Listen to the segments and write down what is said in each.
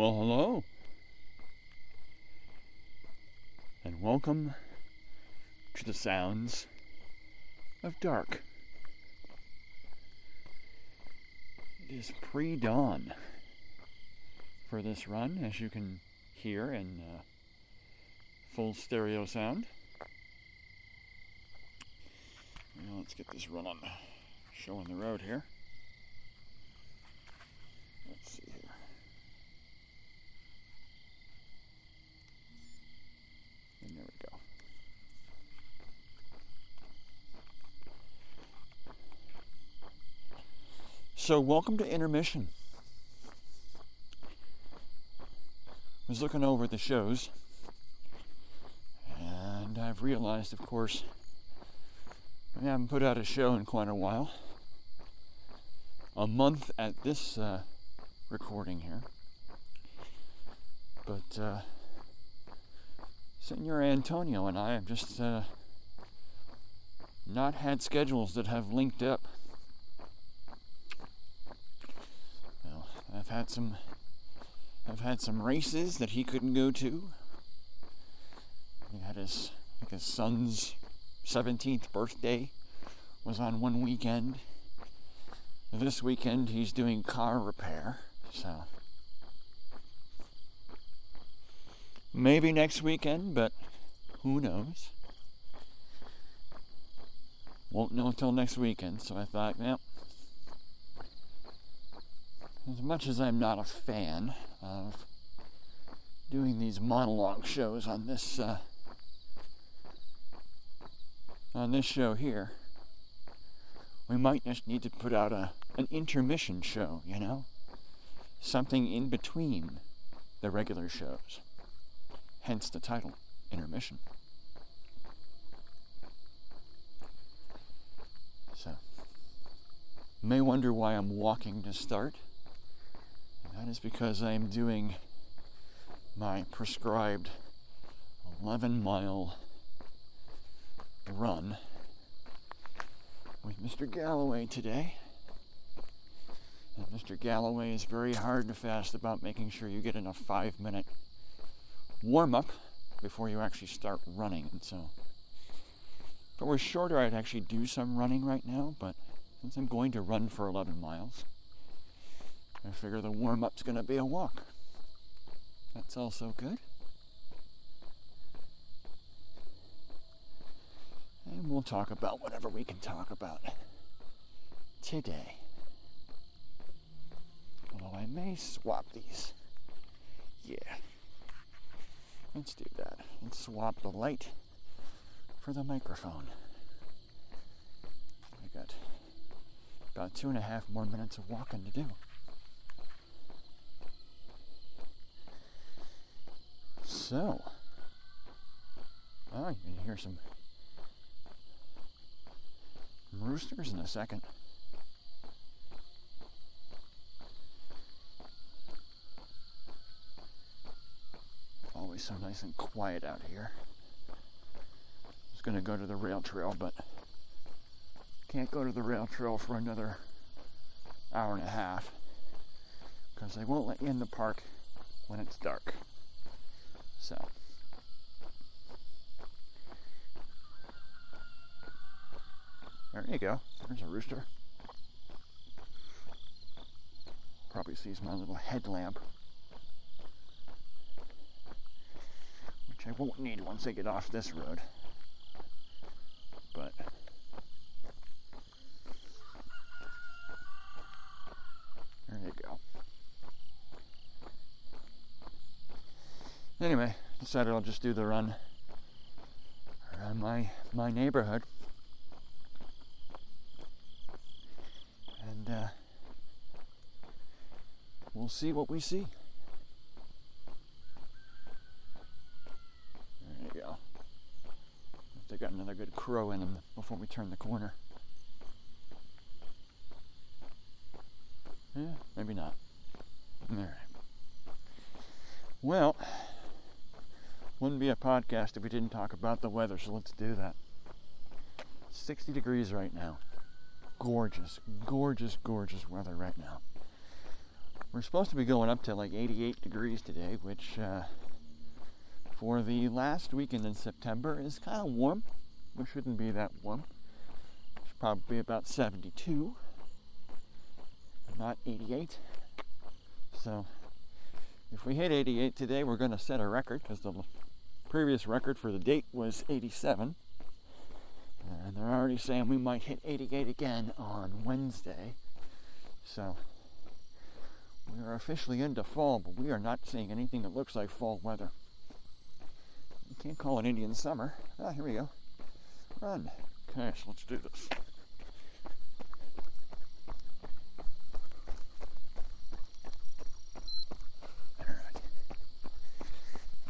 Well, hello. And welcome to the sounds of dark. It is pre dawn for this run, as you can hear in uh, full stereo sound. Now let's get this run on show on the road here. Let's see here. And there we go. So, welcome to intermission. I was looking over at the shows, and I've realized, of course, I haven't put out a show in quite a while. A month at this uh, recording here. But uh, Senor Antonio and I have just uh, not had schedules that have linked up. Well, I've had some I've had some races that he couldn't go to. He had his like his son's 17th birthday was on one weekend. This weekend he's doing car repair, so maybe next weekend, but who knows? Won't know until next weekend, so I thought, well, as much as I'm not a fan of doing these monologue shows on this uh, on this show here, we might just need to put out a an intermission show, you know, something in between the regular shows. Hence the title, intermission. So, may wonder why I'm walking to start. That is because I am doing my prescribed 11 mile run with Mr. Galloway today. And Mr. Galloway is very hard and fast about making sure you get enough five minute warm up before you actually start running. And so, if it were shorter, I'd actually do some running right now, but since I'm going to run for 11 miles, I figure the warm up's going to be a walk. That's also good. And we'll talk about whatever we can talk about today. Although I may swap these. Yeah. Let's do that. Let's swap the light for the microphone. I got about two and a half more minutes of walking to do. So, oh, you can hear some roosters in a second. Always so nice and quiet out here. I was going to go to the rail trail, but can't go to the rail trail for another hour and a half because they won't let you in the park when it's dark. So. There you go. There's a rooster. Probably sees my little headlamp. Which I won't need once I get off this road. But there you go. Anyway, decided I'll just do the run around my my neighborhood. And uh, we'll see what we see. There you go. They got another good crow in them before we turn the corner. Yeah, maybe not. All right. Well, wouldn't be a podcast if we didn't talk about the weather, so let's do that. 60 degrees right now. Gorgeous, gorgeous, gorgeous weather right now. We're supposed to be going up to like 88 degrees today, which uh, for the last weekend in September is kind of warm. It shouldn't be that warm. It's probably be about 72, not 88. So if we hit 88 today, we're going to set a record because the previous record for the date was 87. And they're already saying we might hit 88 again on Wednesday. So we are officially into fall, but we are not seeing anything that looks like fall weather. You can't call it Indian summer. Ah, here we go. Run. Okay, so let's do this. Alright.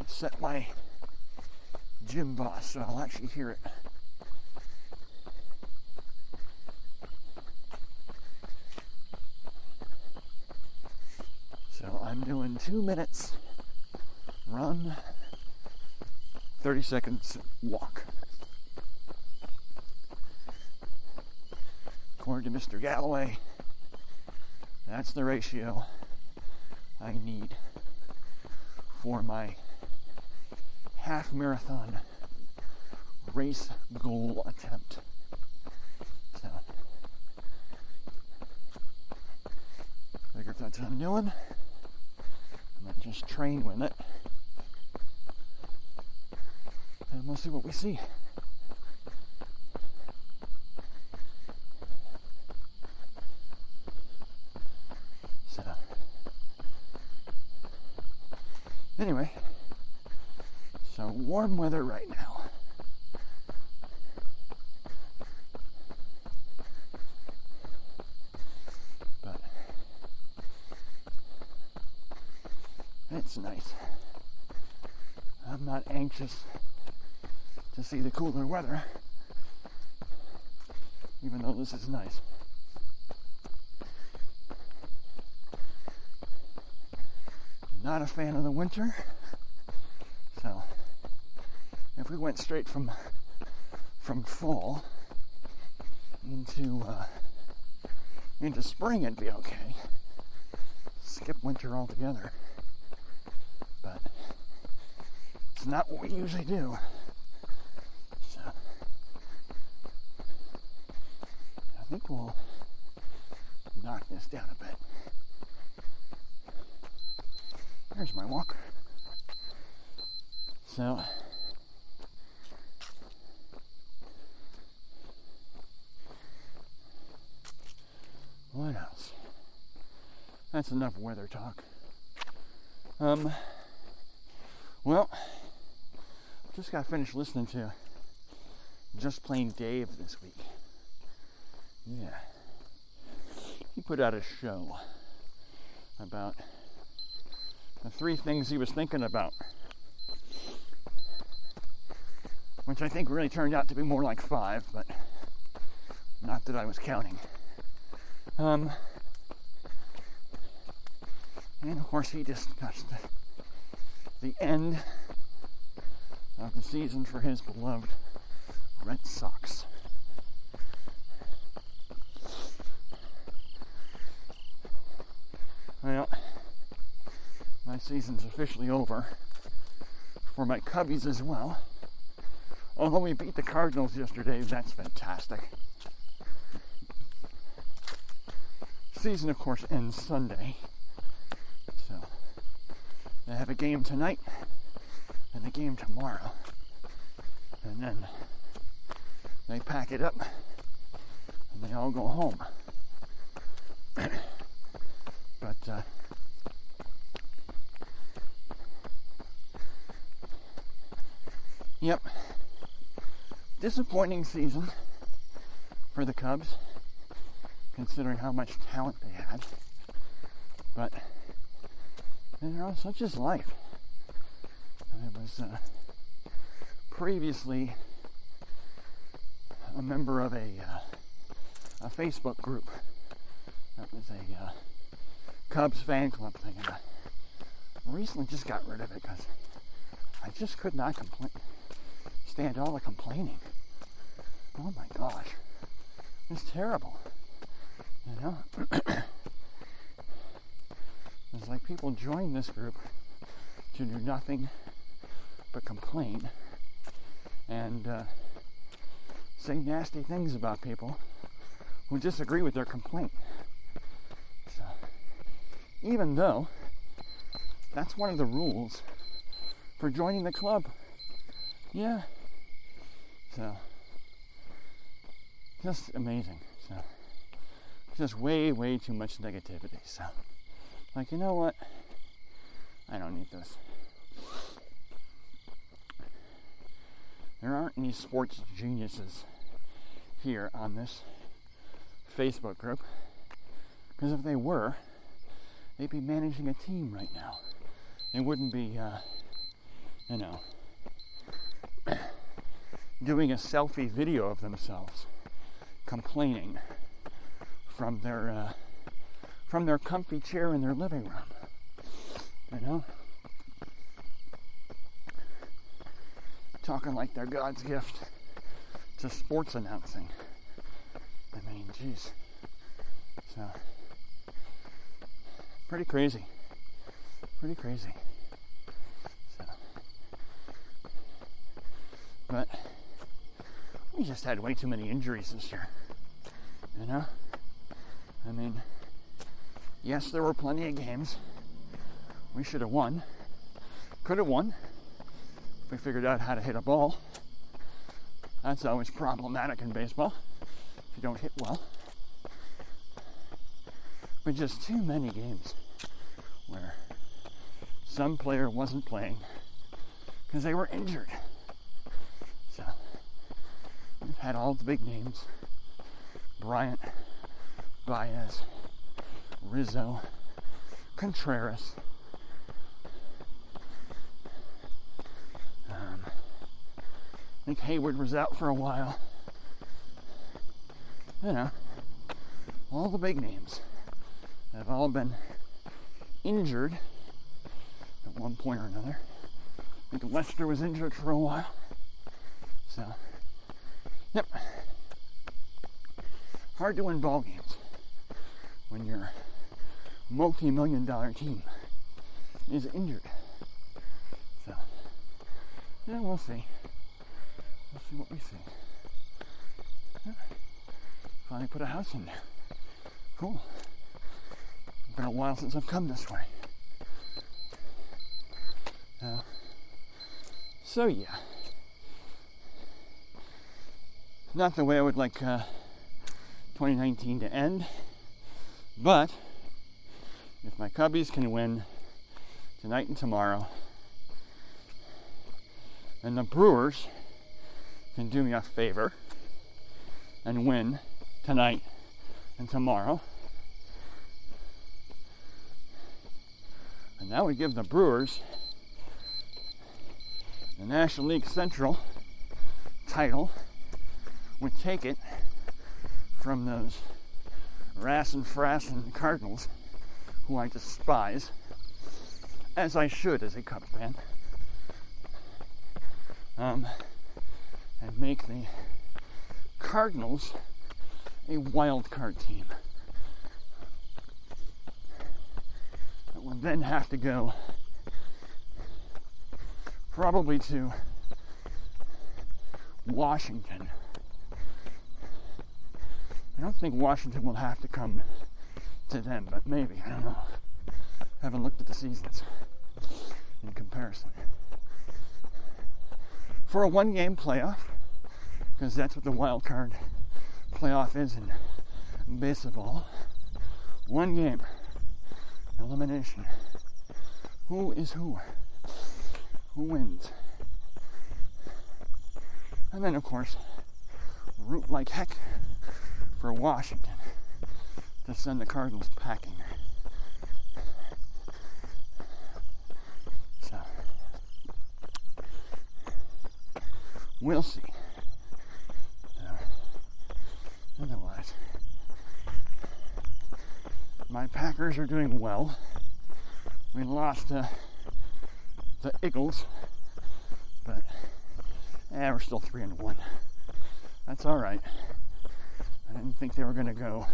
Set my Gymboss so I'll actually hear it. So I'm doing two minutes run, 30 seconds walk. According to Mr. Galloway, that's the ratio I need for my half marathon race goal attempt. So, figure if that's what I'm doing, I'm gonna just train with it, and we'll see what we see. So, anyway, so warm weather right now. But it's nice. I'm not anxious to see the cooler weather, this is nice. Not a fan of the winter, so if we went straight from from fall into uh, into spring, it'd be okay. Skip winter altogether, but it's not what we usually do. So I think we'll knock this down a bit. There's my walker. So what else? That's enough weather talk. Um well just got finished listening to Just Plain Dave this week. Yeah. He put out a show about the three things he was thinking about. Which I think really turned out to be more like five, but not that I was counting. Um, and of course, he just the, the end of the season for his beloved Red Sox. Well, my season's officially over for my Cubbies as well. Although we beat the Cardinals yesterday, that's fantastic. Season, of course, ends Sunday. They have a game tonight and a game tomorrow. And then they pack it up and they all go home. but, uh, Yep. Disappointing season for the Cubs, considering how much talent they had. But you know, such is life. I was uh, previously a member of a uh, a Facebook group. That was a uh, Cubs fan club thing, and I recently just got rid of it because I just could not complain, stand all the complaining. Oh my gosh, it's terrible. You know, like people join this group to do nothing but complain and uh, say nasty things about people who disagree with their complaint. So, even though that's one of the rules for joining the club. Yeah. So, just amazing. So, just way, way too much negativity. So, like, you know what? I don't need this. There aren't any sports geniuses here on this Facebook group. Because if they were, they'd be managing a team right now. They wouldn't be, uh, you know, doing a selfie video of themselves complaining from their uh, from their comfy chair in their living room. You know? Talking like they're God's gift to sports announcing. I mean, jeez. So, pretty crazy. Pretty crazy. So, but we just had way too many injuries this year. You know? I mean, yes, there were plenty of games. We should have won. Could have won. If we figured out how to hit a ball. That's always problematic in baseball if you don't hit well. But just too many games where some player wasn't playing because they were injured. So we've had all the big names Bryant, Baez, Rizzo, Contreras. Um, I think Heyward was out for a while. You know, all the big names have all been injured at one point or another. I think Lester was injured for a while. So, yep. Hard to win ball games when your multi-million dollar team is injured. So, yeah, we'll see. We'll see what we see. Yeah. Finally put a house in there. Cool. It's been a while since I've come this way. Uh, so yeah, not the way I would like uh, 2019 to end, but if my Cubbies can win tonight and tomorrow, and the Brewers can do me a favor and win tonight and tomorrow, and that would give the Brewers the National League Central title. Would take it from those Rass and Frass and Cardinals, who I despise, as I should as a Cub fan, um, and make the Cardinals a wild card team. That would then have to go probably to Washington. I don't think Washington will have to come to them, but maybe. I don't know. Haven't looked at the seasons in comparison. For a one game playoff, because that's what the wild card playoff is in baseball, one game elimination. Who is who? Who wins? And then, of course, root like heck for Washington to send the Cardinals packing. So, we'll see. Uh, otherwise, my Packers are doing well. We lost uh, the Eagles, but yeah, we're still three and one. That's all right. I didn't think they were going to go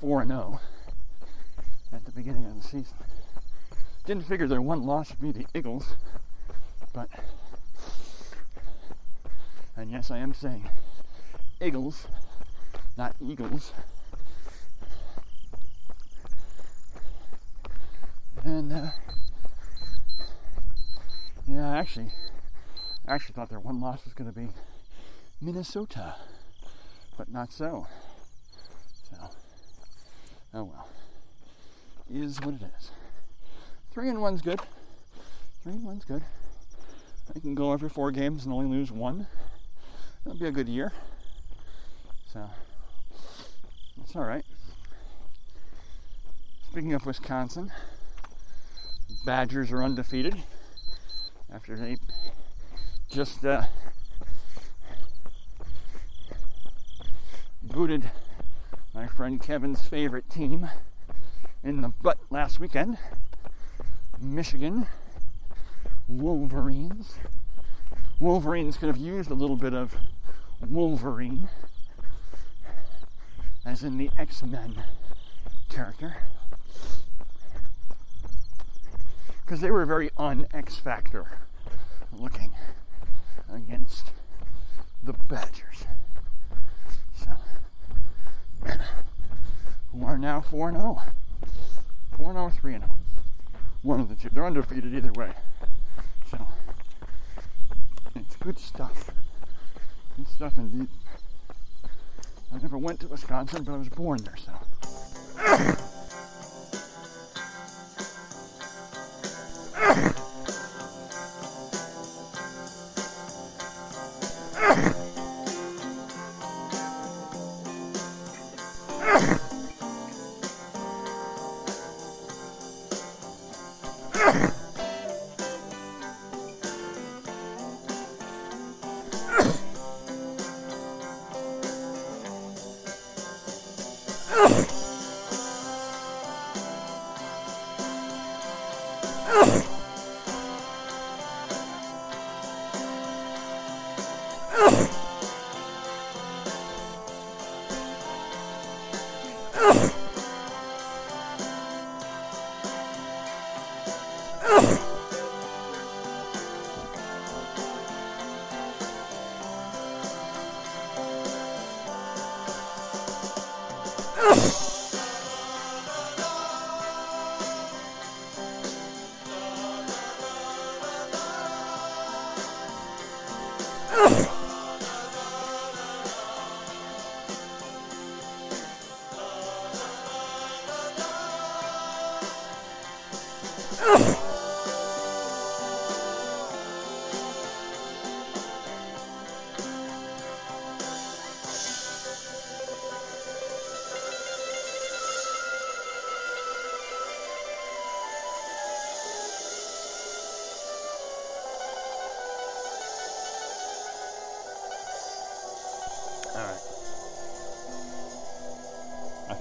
four and zero at the beginning of the season. Didn't figure their one loss would be the Eagles, but and yes, I am saying Eagles, not Eagles. And uh, yeah, actually, I actually thought their one loss was going to be Minnesota, but not so. So, oh well, is what it is. Three and one's good. Three and one's good. I can go every four games and only lose one. That'll be a good year. So, that's all right. Speaking of Wisconsin, Badgers are undefeated after they just uh, booted my friend Kevin's favorite team in the butt last weekend Michigan Wolverines. Wolverines could have used a little bit of Wolverine, as in the X Men character because they were very un X Factor looking against the Badgers. Who are now 4 0. 4 0 3 0. One of the two. They're undefeated either way. So, it's good stuff. Good stuff indeed. I never went to Wisconsin, but I was born there, so.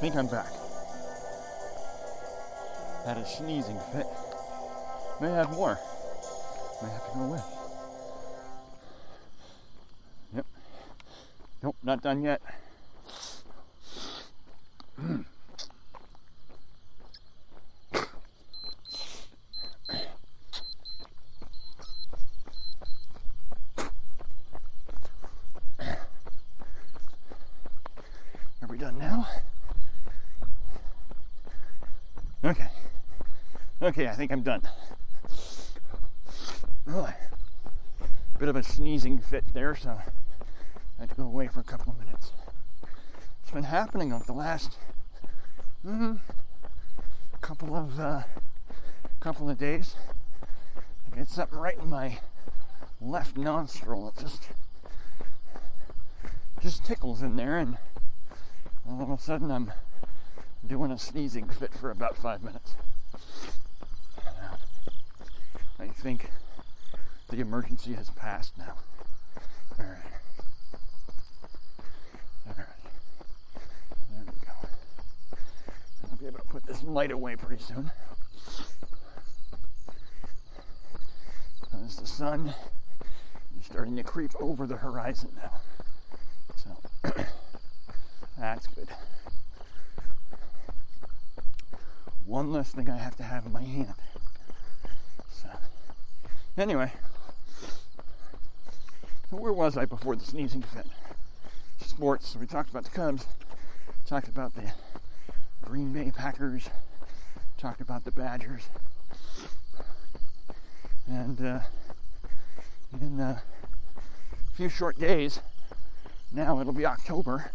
Think I'm back. Had a sneezing fit. May have more. May have to go away. Yep. Nope, not done yet. Okay, I think I'm done. Oh, bit of a sneezing fit there, so I had to go away for a couple of minutes. It's been happening over the last mm, couple of uh, couple of days. I get something right in my left nostril. It just just tickles in there, and all of a sudden I'm doing a sneezing fit for about five minutes. I think the emergency has passed now. All right. All right. There we go. I'll be able to put this light away pretty soon. As the sun is starting to creep over the horizon now. So that's good. One less thing I have to have in my hand. Anyway, where was I before the sneezing fit? Sports. We talked about the Cubs, talked about the Green Bay Packers, talked about the Badgers, and uh, in a few short days, now it'll be October.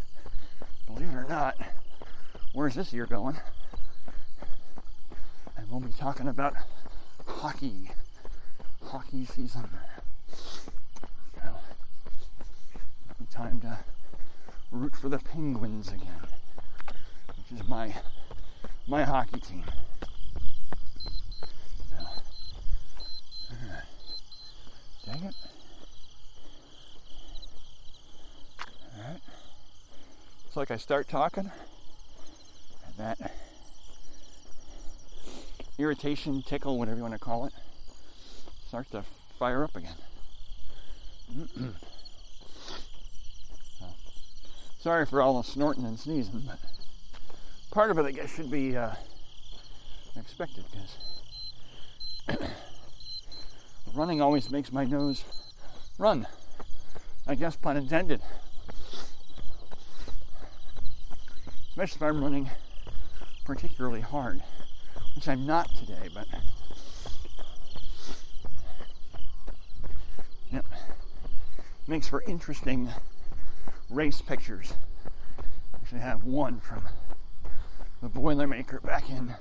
Believe it or not, where's this year going? And we'll be talking about hockey, hockey season. So, time to root for the Penguins again, which is my my hockey team. Dang it. Alright. It's like I start talking, and that irritation, tickle, whatever you want to call it, starts to fire up again. sorry for all the snorting and sneezing, but part of it, I guess, should be uh, expected because running always makes my nose run. I guess, pun intended. Especially if I'm running particularly hard, which I'm not today, but yep, makes for interesting race pictures. Actually, have one from the Boilermaker back in.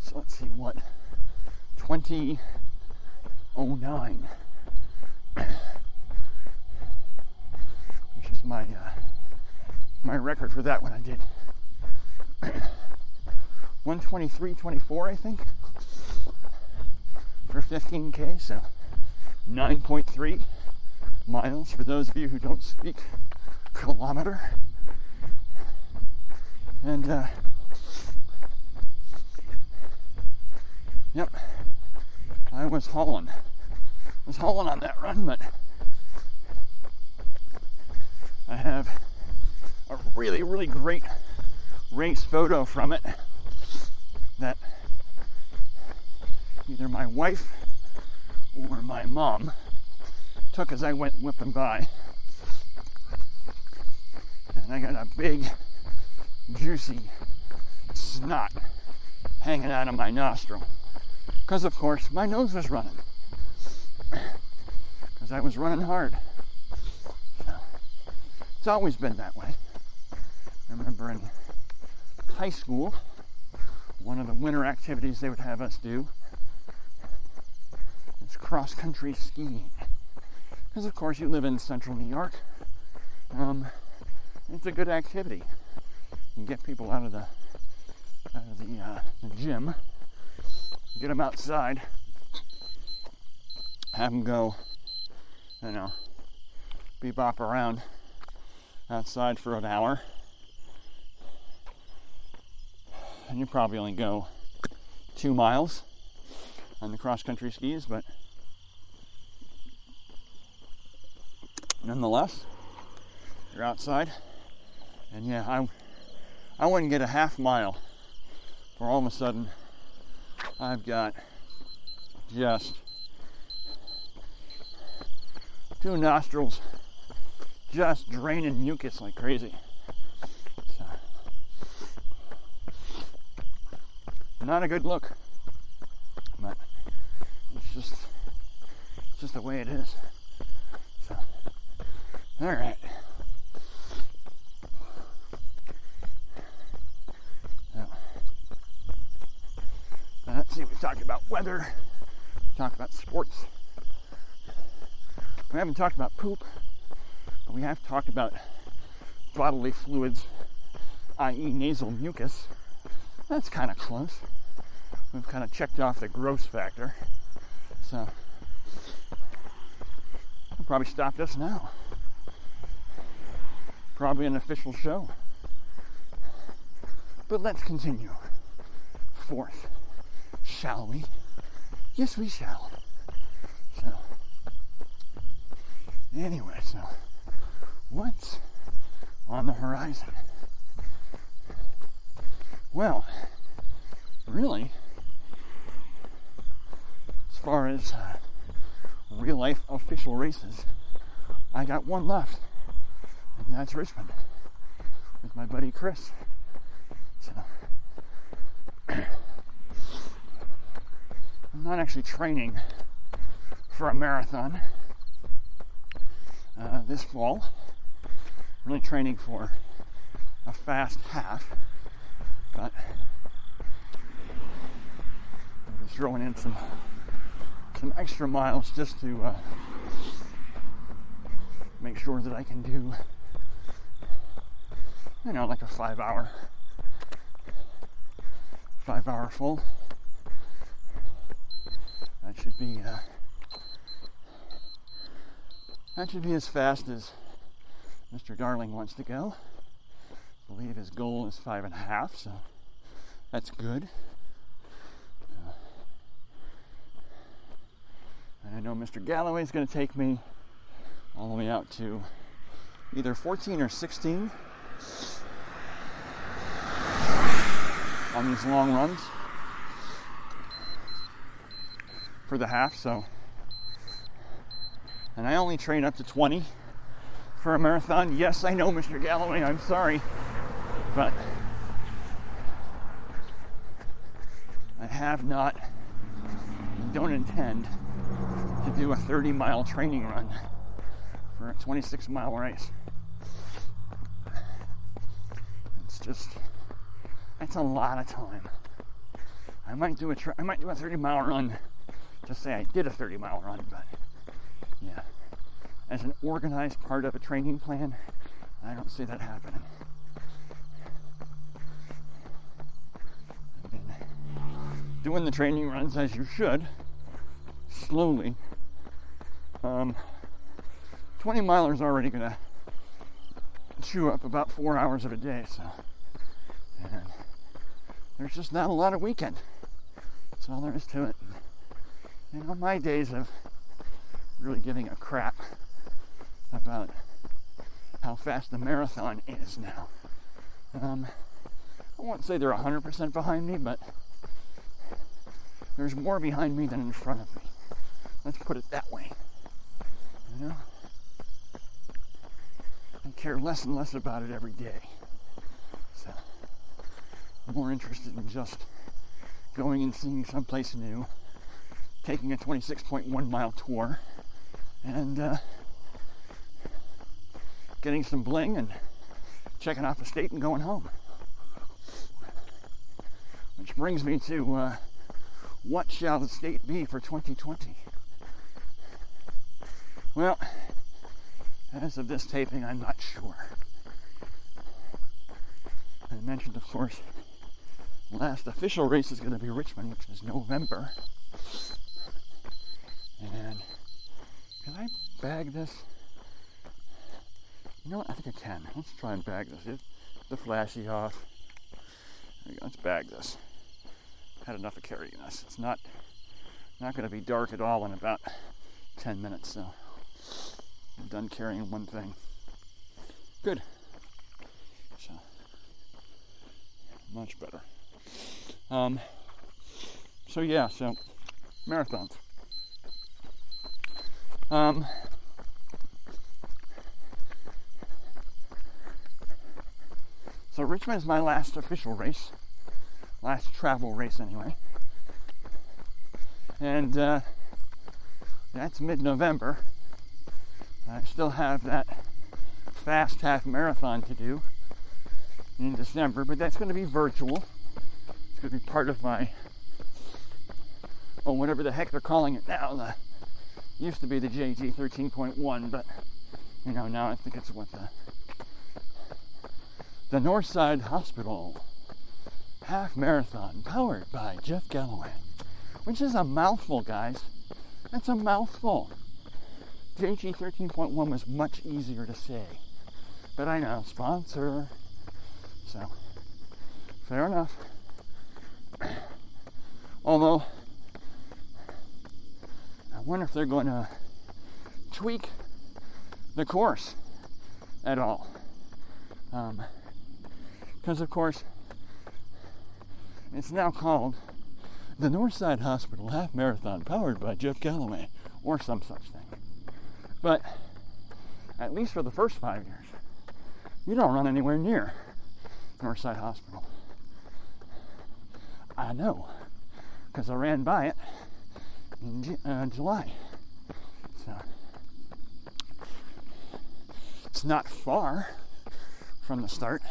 So let's see what 2009, which is my uh, my record for that one. I did 123.24, I think, for 15k. So 9.3 miles for those of you who don't speak kilometer. And uh, yep, I was hauling, I was hauling on that run, but I have a really, really great race photo from it that either my wife or my mom took as I went whipping by. And I got a big, juicy snot hanging out of my nostril. Because, of course, my nose was running. Because I was running hard. So, it's always been that way. I remember in high school, one of the winter activities they would have us do is cross country skiing. Because, of course, you live in central New York. Um, it's a good activity. You get people out of the out of the, uh, the gym, get them outside, have them go, you know, bebop around outside for an hour. And you probably only go two miles on the cross country skis, but nonetheless, you're outside. And yeah, I, I wouldn't get a half mile for all of a sudden I've got just two nostrils just draining mucus like crazy. So, not a good look, but it's just it's just the way it is. All right. Let's see. We talked about weather. We talked about sports. We haven't talked about poop but we have talked about bodily fluids, i.e., nasal mucus. That's kind of close. We've kind of checked off the gross factor. So, I'll probably stop this now. Probably an official show. But let's continue. Fourth, shall we? Yes, we shall. So, anyway, so what's on the horizon? Well, really, as far as uh, real life official races, I got one left, and that's Richmond with my buddy Chris. So, I'm not actually training for a marathon uh, this fall. I'm really training for a fast half but I'm just throwing in some some extra miles just to uh, make sure that I can do you know like a five hour five hour full that should be uh, that should be as fast as Mr. Darling wants to go I believe his goal is five and a half, so that's good. Uh, and I know Mr. Galloway is going to take me all the way out to either 14 or 16 on these long runs for the half. So, and I only train up to 20 for a marathon. Yes, I know, Mr. Galloway. I'm sorry. But I have not, don't intend to do a 30 mile training run for a 26 mile race. It's just, that's a lot of time. I might do a, tra- I might do a 30 mile run to say I did a 30 mile run, but yeah, as an organized part of a training plan, I don't see that happening. doing the training runs as you should, slowly. Um, 20 milers already gonna chew up about four hours of a day, so and there's just not a lot of weekend. That's all there is to it. And on my days of really giving a crap about how fast the marathon is now. Um, I won't say they're 100% behind me, but there's more behind me than in front of me. Let's put it that way. You know? I care less and less about it every day. More interested in just going and seeing someplace new, taking a 26.1 mile tour, and uh, getting some bling and checking off the state and going home. Which brings me to uh, what shall the state be for 2020? Well, as of this taping, I'm not sure. I mentioned, of course, last official race is going to be Richmond, which is November. And can I bag this? You know what? I think I can. Let's try and bag this. Get the flashy off. Let's bag this had enough of carrying this. It's not not going to be dark at all in about 10 minutes, so I'm done carrying one thing. Good. So much better. Um, so yeah, so marathons. Um, so Richmond is my last official race last travel race anyway. And uh, that's mid November. I still have that fast half marathon to do in December, but that's going to be virtual. Going to be part of my, oh, whatever the heck they're calling it now. The used to be the JG 13.1, but you know, now I think it's what the the Northside Hospital half marathon powered by Jeff Galloway, which is a mouthful, guys. That's a mouthful. JG 13.1 was much easier to say, but I know sponsor, so fair enough. Although I wonder if they're going to tweak the course at all. Because, um, of course, it's now called the Northside Hospital Half Marathon, powered by Jeff Galloway, or some such thing. But at least for the first five years, you don't run anywhere near Northside Hospital. I know, because I ran by it in uh, July. So it's not far from the start,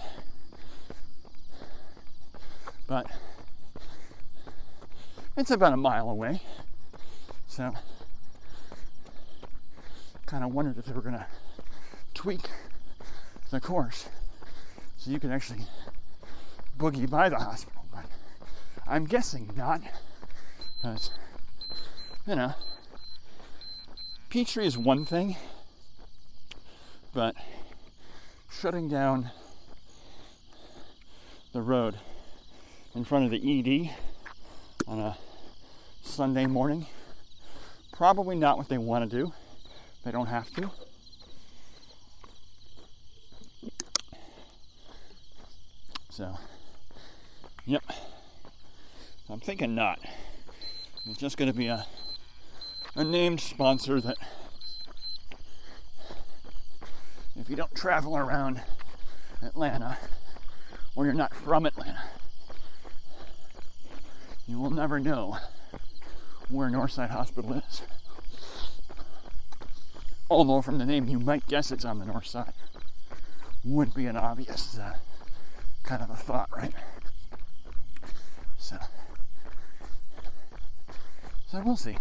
but it's about a mile away. So kind of wondered if they were going to tweak the course so you can actually boogie by the hospital. But I'm guessing not, because you know, Peachtree is one thing, but shutting down the road in front of the ED on a Sunday morning, probably not what they want to do. They don't have to. So, yep. I'm thinking not. It's just going to be a a named sponsor that if you don't travel around Atlanta or you're not from Atlanta, you will never know where Northside Hospital is. Although, from the name, you might guess it's on the north side. Would be an obvious uh, kind of a thought, right? So, so we'll see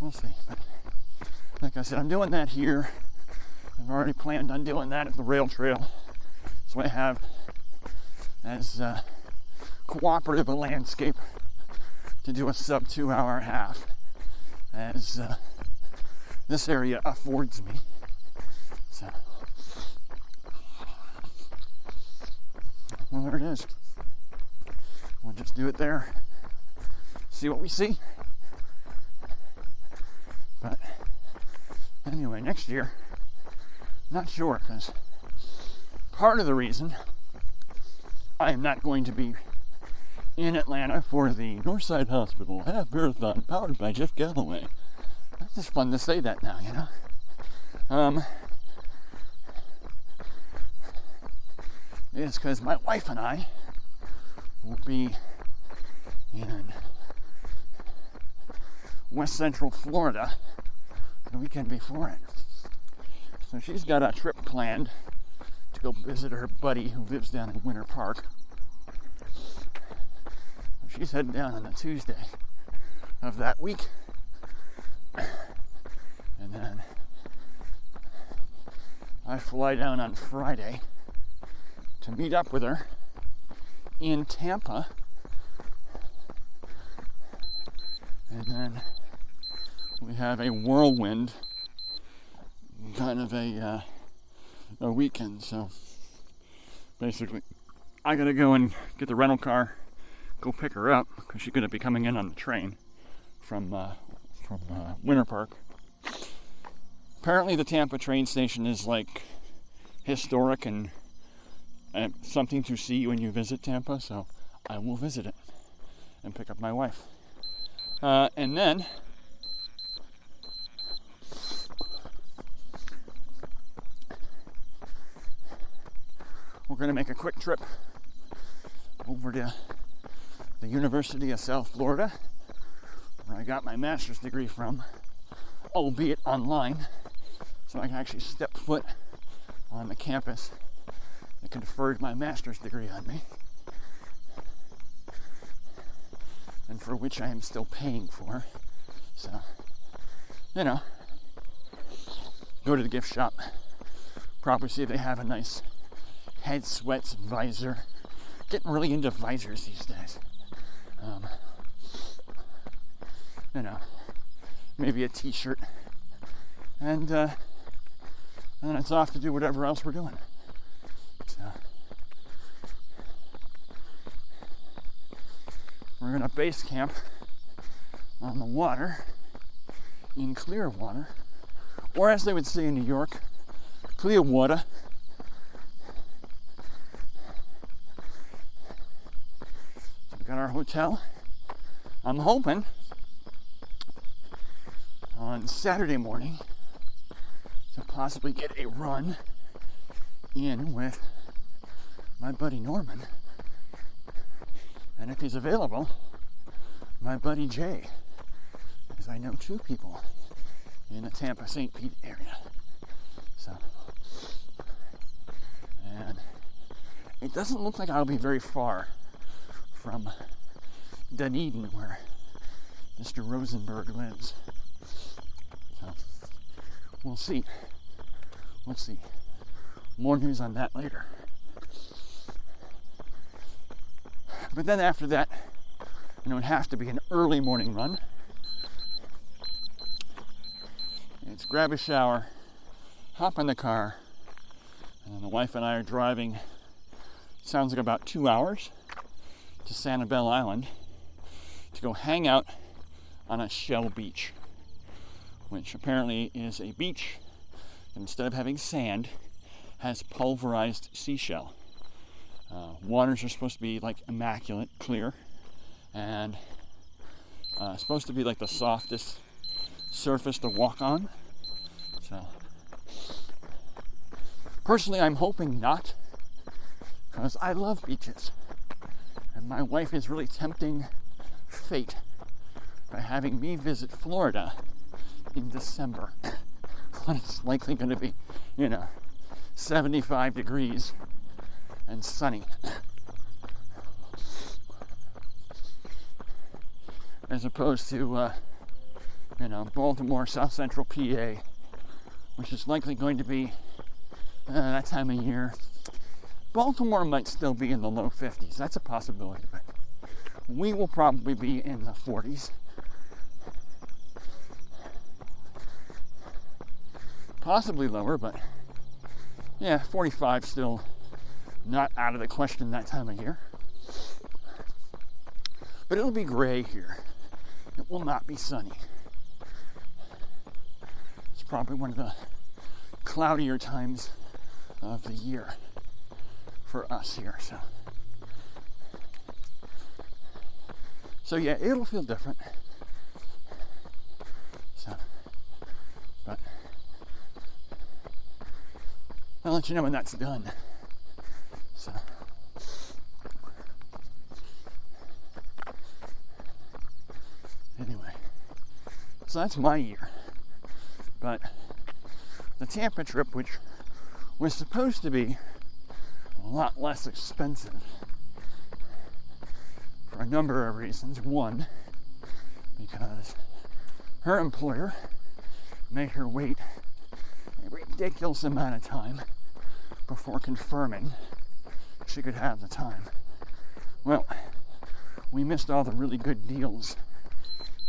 we'll see. But like I said, I'm doing that here. I've already planned on doing that at the rail trail. So I have as uh, cooperative a landscape to do a sub two hour half as uh, this area affords me. So, well, there it is. We'll just do it there. See what we see. But anyway, next year, not sure because part of the reason I am not going to be in Atlanta for the Northside Hospital half marathon powered by Jeff Galloway. It's just fun to say that now, you know. Um, is because my wife and I will be in West Central Florida the weekend before it. So she's got a trip planned to go visit her buddy who lives down in Winter Park. She's heading down on a Tuesday of that week. And then I fly down on Friday to meet up with her in Tampa. And then we have a whirlwind kind of a uh, a weekend. So basically, I gotta go and get the rental car, go pick her up because she's gonna be coming in on the train from uh, from uh, Winter Park. Apparently, the Tampa train station is like historic and, and something to see when you visit Tampa. So I will visit it and pick up my wife. Uh, and then going to make a quick trip over to the University of South Florida, where I got my master's degree from, albeit online, so I can actually step foot on the campus that conferred my master's degree on me, and for which I am still paying for. So, you know, go to the gift shop, probably see if they have a nice Headsweats visor. Getting really into visors these days. Um, you know, maybe a t-shirt, and uh, and it's off to do whatever else we're doing. So we're gonna base camp on the water in Clearwater, or as they would say in New York, Clearwater. So got our hotel. I'm hoping on Saturday morning to possibly get a run in with my buddy Norman. And if he's available, my buddy Jay, because I know two people in the Tampa St. Pete area. So, and it doesn't look like I'll be very far from Dunedin, where Mr. Rosenberg lives. So, we'll see. We'll see. More news on that later. But then after that, and it would have to be an early morning run. It's grab a shower, hop in the car, and the wife and I are driving. Sounds like about two hours to Sanibel Island to go hang out on a shell beach, which apparently is a beach instead of having sand, has pulverized seashell. Uh, waters are supposed to be like immaculate, clear, and uh, supposed to be like the softest surface to walk on. So, personally, I'm hoping not, because I love beaches, and my wife is really tempting fate by having me visit Florida in December when it's likely going to be, you know, 75 degrees and sunny. As opposed to, uh, you know, Baltimore, South Central PA, which is likely going to be uh, that time of year. Baltimore might still be in the low 50s. That's a possibility, but we will probably be in the 40s. Possibly lower, but yeah, 45 still not out of the question that time of year. But it'll be gray here. It will not be sunny. It's probably one of the cloudier times of the year for us here. So, so yeah, it'll feel different. So, but I'll let you know when that's done. So. Anyway, so that's my year. But the Tampa trip, which was supposed to be a lot less expensive for a number of reasons. One, because her employer made her wait a ridiculous amount of time before confirming she could have the time. Well, we missed all the really good deals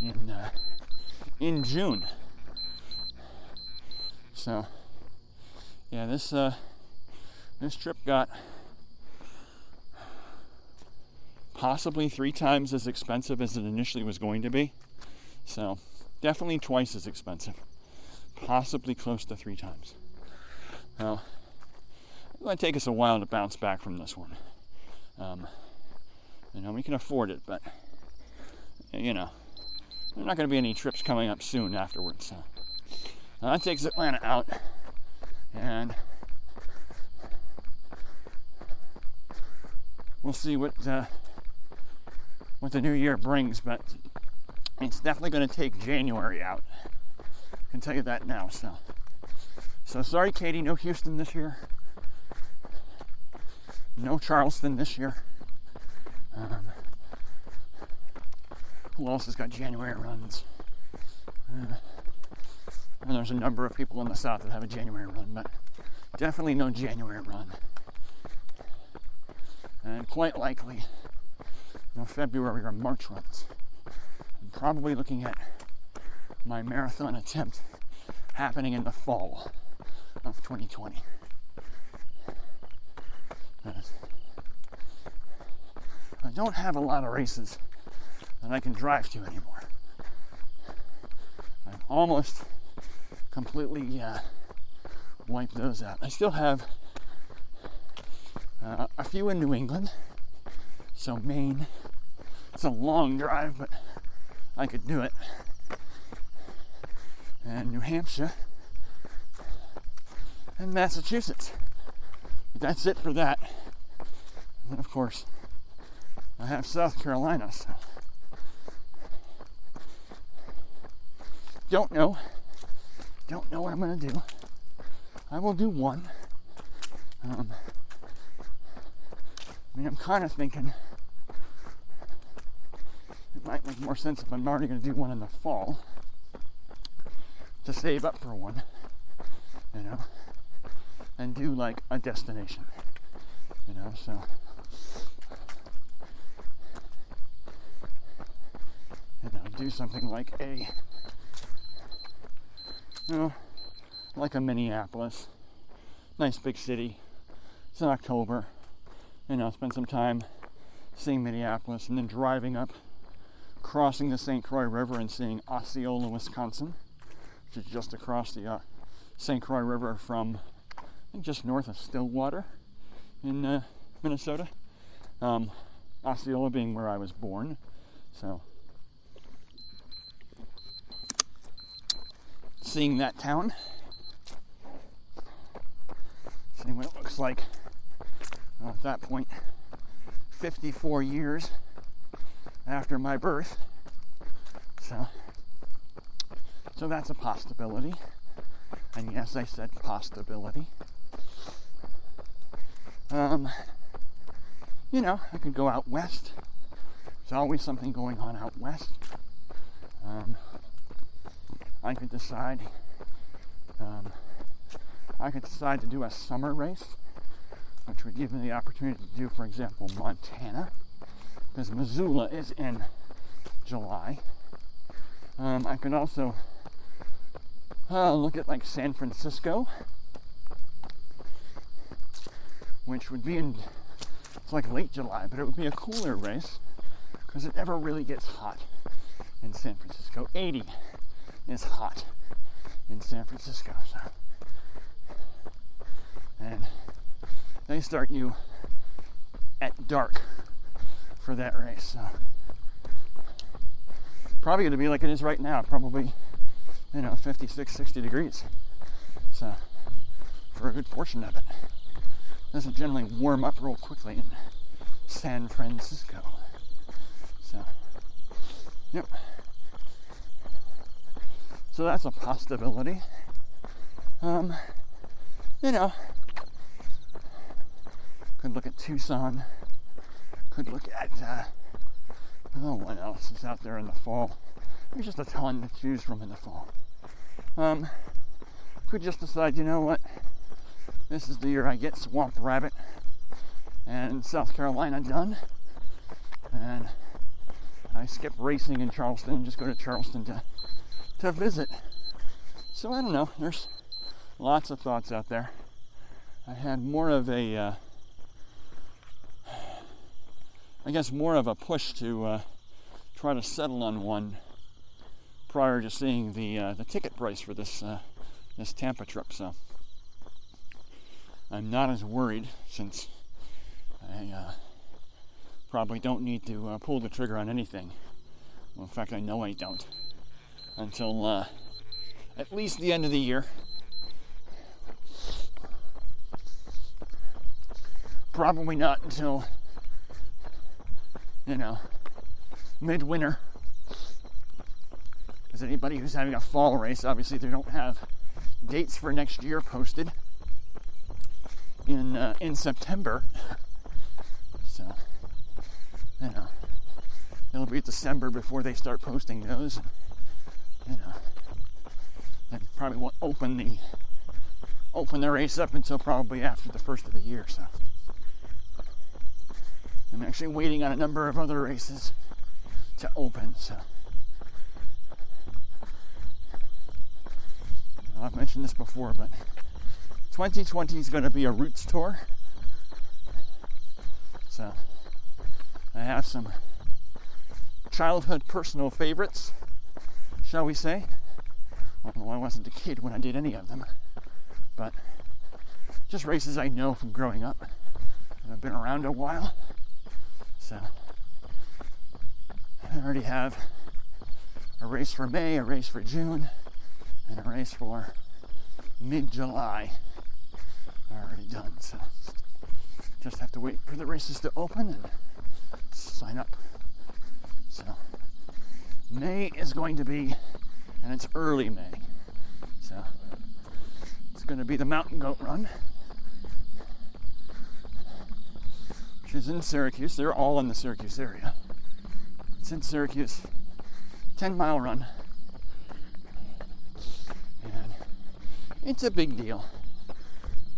in uh, in June. So, yeah, this uh, this trip got possibly three times as expensive as it initially was going to be. So, definitely twice as expensive, possibly close to three times. Now, it's going to take us a while to bounce back from this one. Um, you know, we can afford it, but you know, there's not going to be any trips coming up soon afterwards. So now that takes Atlanta out, and we'll see what uh, what the new year brings. But it's definitely going to take January out. I can tell you that now. So, so sorry, Katie, no Houston this year. No Charleston this year. Um, who else has got January runs? Uh, And there's a number of people in the south that have a January run, but definitely no January run. And quite likely no February or March runs. I'm probably looking at my marathon attempt happening in the fall of 2020. I don't have a lot of races that I can drive to anymore. I've almost completely uh, wiped those out. I still have uh, a few in New England, so Maine. It's a long drive, but I could do it. And New Hampshire and Massachusetts. But that's it for that. And of course, I have South Carolina, so don't know. Don't know what I'm gonna do. I will do one. Um, I mean, I'm kind of thinking it might make more sense if I'm already going to do one in the fall to save up for one, you know, and do like a destination, you know, so. You do something like a, you know, like a Minneapolis, nice big city. It's in October you know, spend some time seeing Minneapolis and then driving up, crossing the St. Croix River and seeing Osceola, Wisconsin, which is just across the uh, St. Croix River from, I think, just north of Stillwater in uh, Minnesota. Um, Osceola being where I was born. So, seeing that town, seeing what it looks like at that point, 54 years after my birth. So, so that's a possibility. And yes, I said possibility. Um, you know, I could go out west. There's always something going on out west. Um, I could decide. Um, I could decide to do a summer race which would give me the opportunity to do, for example, Montana, because Missoula is in July. Um, I could also uh, look at like San Francisco, which would be in it's like late July, but it would be a cooler race because it never really gets hot in San Francisco. 80 is hot in San Francisco, so and they start you at dark for that race. So probably going to be like it is right now, probably, you know, 56, 60 degrees. So for a good portion of it. Doesn't generally warm up real quickly in San Francisco. So, yep. So that's a possibility. Um, you know, could look at Tucson. Could look at, uh, oh, what else is out there in the fall? There's just a ton to choose from in the fall. Um, could just decide, you know what? This is the year I get Swamp Rabbit and South Carolina done. And I skip racing in Charleston and just go to Charleston to, to visit. So I don't know. There's lots of thoughts out there. I had more of a uh, I guess, more of a push to uh, try to settle on one prior to seeing the uh, the ticket price for this uh, this Tampa trip. So I'm not as worried since I uh, probably don't need to uh, pull the trigger on anything. Well, in fact, I know I don't until uh, at least the end of the year. Probably not until you know, midwinter. As anybody who's having a fall race, obviously they don't have dates for next year posted in uh, in September. So, you know, it'll be December before they start posting those. You know, and probably won't open the open the race up until probably after the first of the year. So I'm actually waiting on a number of other races to open. So I've mentioned this before, but 2020 is going to be a roots tour. So I have some childhood personal favorites, shall we say. Although I wasn't a kid when I did any of them. But just races I know from growing up. I've been around a while. So I already have a race for May, a race for June, and a race for mid July already done. So just have to wait for the races to open and sign up. So May is going to be, and it's early May. So it's going to be the Mountain Goat Run, which is in Syracuse. They're all in the Syracuse area. It's in Syracuse, 10 mile run. And it's a big deal.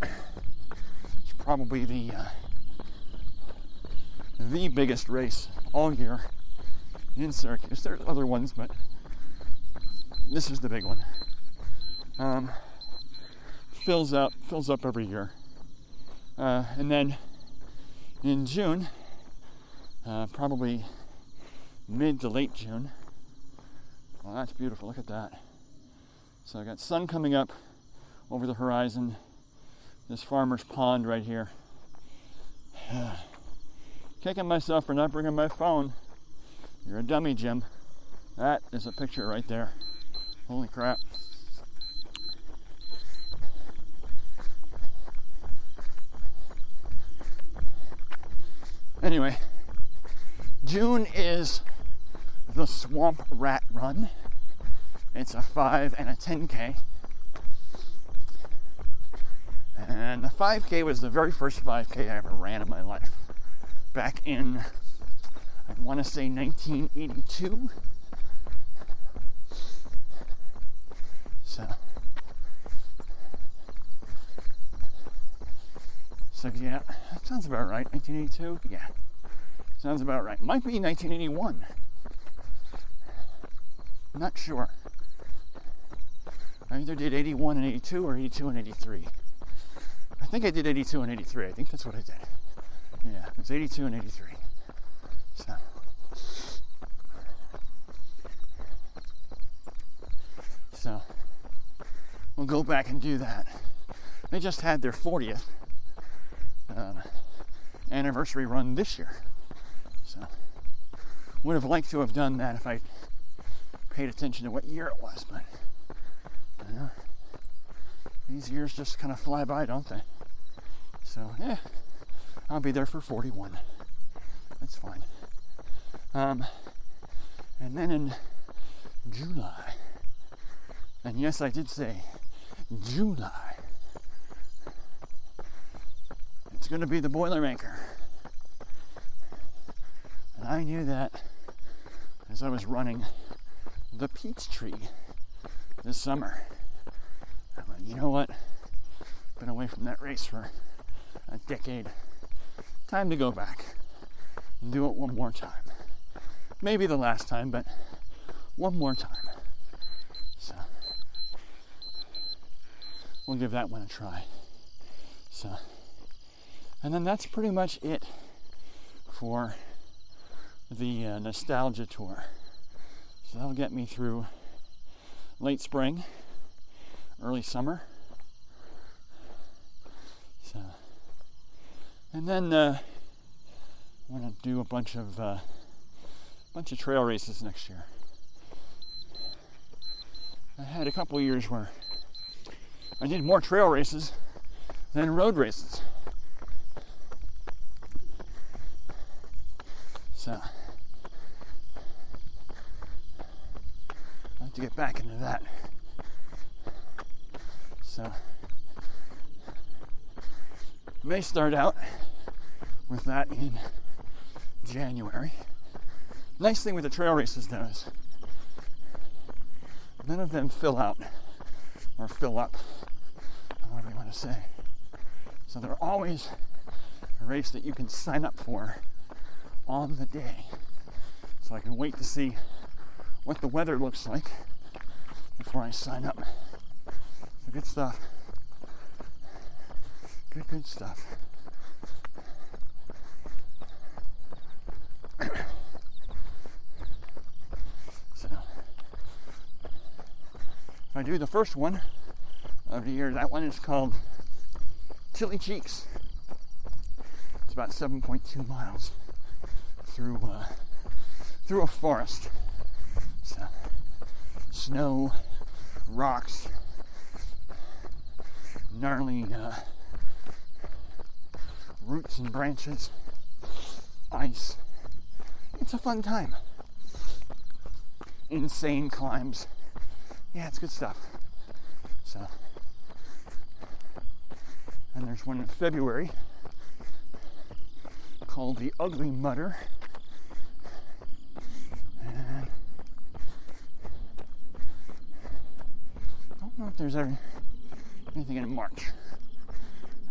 It's probably the uh, the biggest race all year in Syracuse. There's other ones, but this is the big one. Um, fills up, fills up every year, uh, and then in June, uh, probably mid to late June. Well, that's beautiful. Look at that. So I got sun coming up over the horizon. This farmer's pond right here. Kicking myself for not bringing my phone. You're a dummy, Jim. That is a picture right there. Holy crap. Anyway, June is the Swamp Rat Run. It's a 5 and a 10K. And the 5K was the very first 5K I ever ran in my life. Back in, I want to say 1982. So, so yeah, that sounds about right. 1982? Yeah, sounds about right. Might be 1981. Not sure. I either did 81 and 82 or 82 and 83. I think I did 82 and 83. I think that's what I did. Yeah, it was 82 and 83. So. So, we'll go back and do that. They just had their 40th um, anniversary run this year. So, would have liked to have done that if I paid attention to what year it was, but you know, these years just kind of fly by, don't they? So, yeah, I'll be there for 41. That's fine. Um, and then in July, and yes, I did say July, it's going to be the Boilermaker. And I knew that as I was running the Peachtree this summer. I'm like, you know what? Been away from that race for a decade. Time to go back and do it one more time. Maybe the last time, but one more time. So we'll give that one a try. So, and then that's pretty much it for the uh, nostalgia tour. So that'll get me through late spring, early summer. So, and then uh, I'm gonna do a bunch of uh, bunch of trail races next year. I had a couple years where I did more trail races than road races. So. I have to get back into that. So, may start out with that in January. Nice thing with the trail races though is none of them fill out or fill up, however you want to say. So they're always a race that you can sign up for on the day. So I can wait to see what the weather looks like before I sign up. So good stuff. Good, good stuff. so, if I do the first one of the year, that one is called Chili Cheeks. It's about 7.2 miles through uh, through a forest. So, snow, rocks, gnarly uh, roots and branches, ice. It's a fun time. Insane climbs. Yeah, it's good stuff. So, and there's one in February called the Ugly Mudder. I don't know if there's ever anything in March.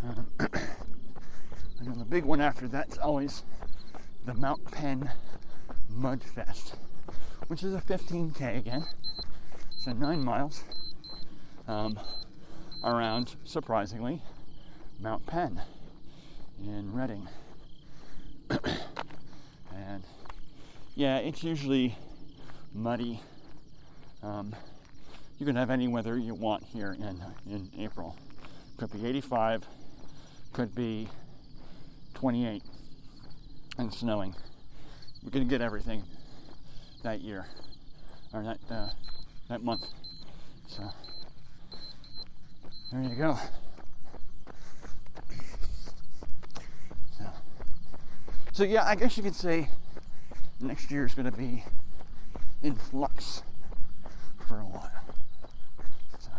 Um, I know the big one after that's always the Mount Penn Mud Fest, which is a 15k again, so nine miles um, around, surprisingly, Mount Penn in Reading. and yeah, it's usually muddy. Um, you can have any weather you want here in in April. Could be 85, could be 28, and snowing. We can get everything that year or that uh, that month. So there you go. So, so yeah, I guess you could say next year is going to be in flux for a while. So.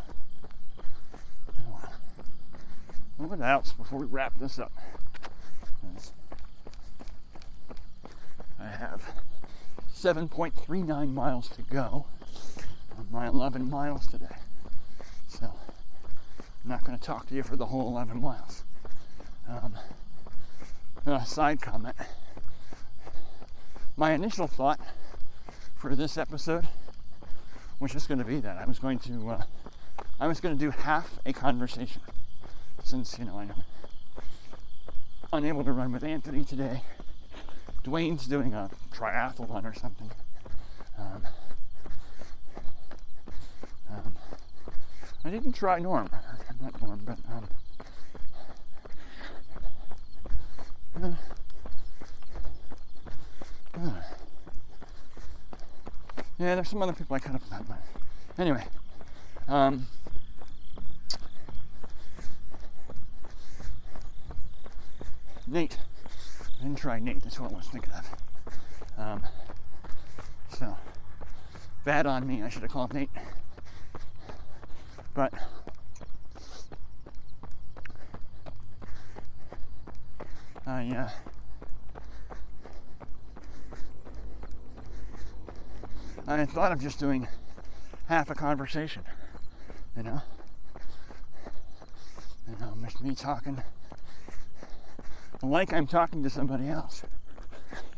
What else before we wrap this up? I have 7.39 miles to go on my 11 miles today. So, I'm not going to talk to you for the whole 11 miles. Um, side comment. My initial thought for this episode was just going to be that I was going to uh, I was going to do half a conversation since you know I'm unable to run with Anthony today. Dwayne's doing a triathlon or something. Um, um, I didn't try Norm, not Norm, but um, uh, uh, yeah, there's some other people I kind of that, about. Anyway, um, Nate. I didn't try Nate. That's what I was thinking of. Um, so bad on me. I should have called Nate. But I uh, I thought of just doing half a conversation, you know, you know, just me talking like I'm talking to somebody else,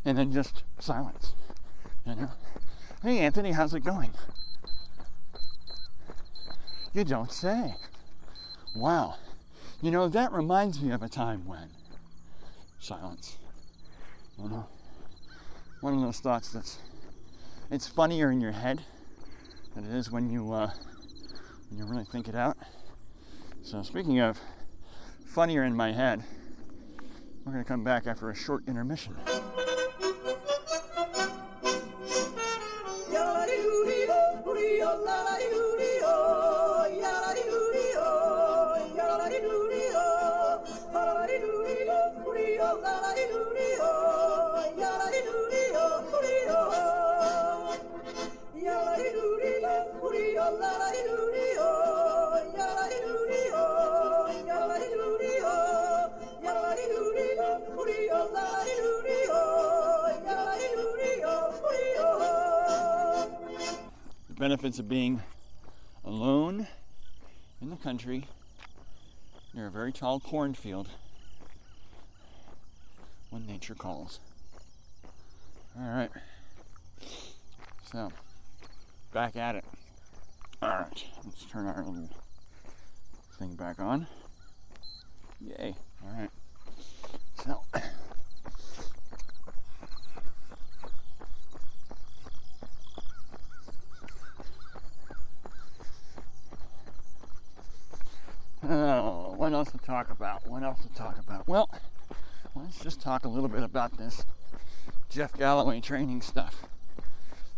and then just silence, you know. Hey, Anthony, how's it going? You don't say. Wow. You know, that reminds me of a time when silence. You know? One of those thoughts that's it's funnier in your head than it is when you uh, when you really think it out. So speaking of funnier in my head, we're gonna come back after a short intermission. Benefits of being alone in the country near a very tall cornfield when nature calls. All right. So, back at it. All right, let's turn our little thing back on. Yay. All right. So, Oh, what else to talk about? What else to talk about? Well, let's just talk a little bit about this Jeff Galloway training stuff.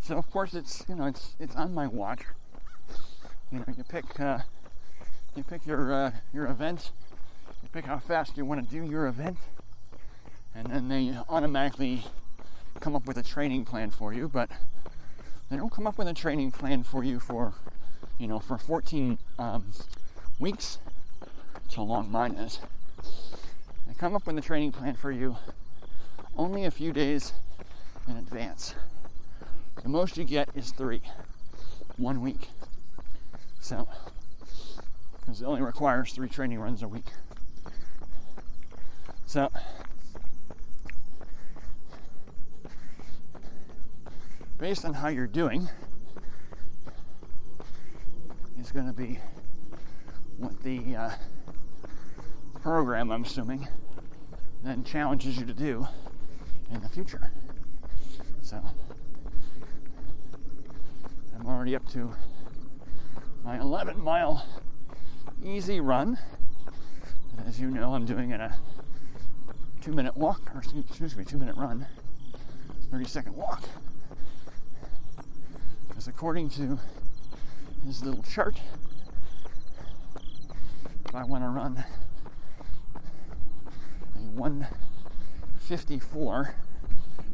So of course it's you know it's it's on my watch. You know you pick uh, you pick your uh, your event, you pick how fast you want to do your event, and then they automatically come up with a training plan for you. But they don't come up with a training plan for you for you know for 14 um, weeks. How long mine is. They come up with a training plan for you only a few days in advance. The most you get is three, one week. So, because it only requires three training runs a week. So, based on how you're doing, is going to be what the uh, program, I'm assuming, then challenges you to do in the future. So I'm already up to my 11 mile easy run. And as you know, I'm doing it a two minute walk, or excuse me, two minute run, 30 second walk. Because according to his little chart, if I want to run a 154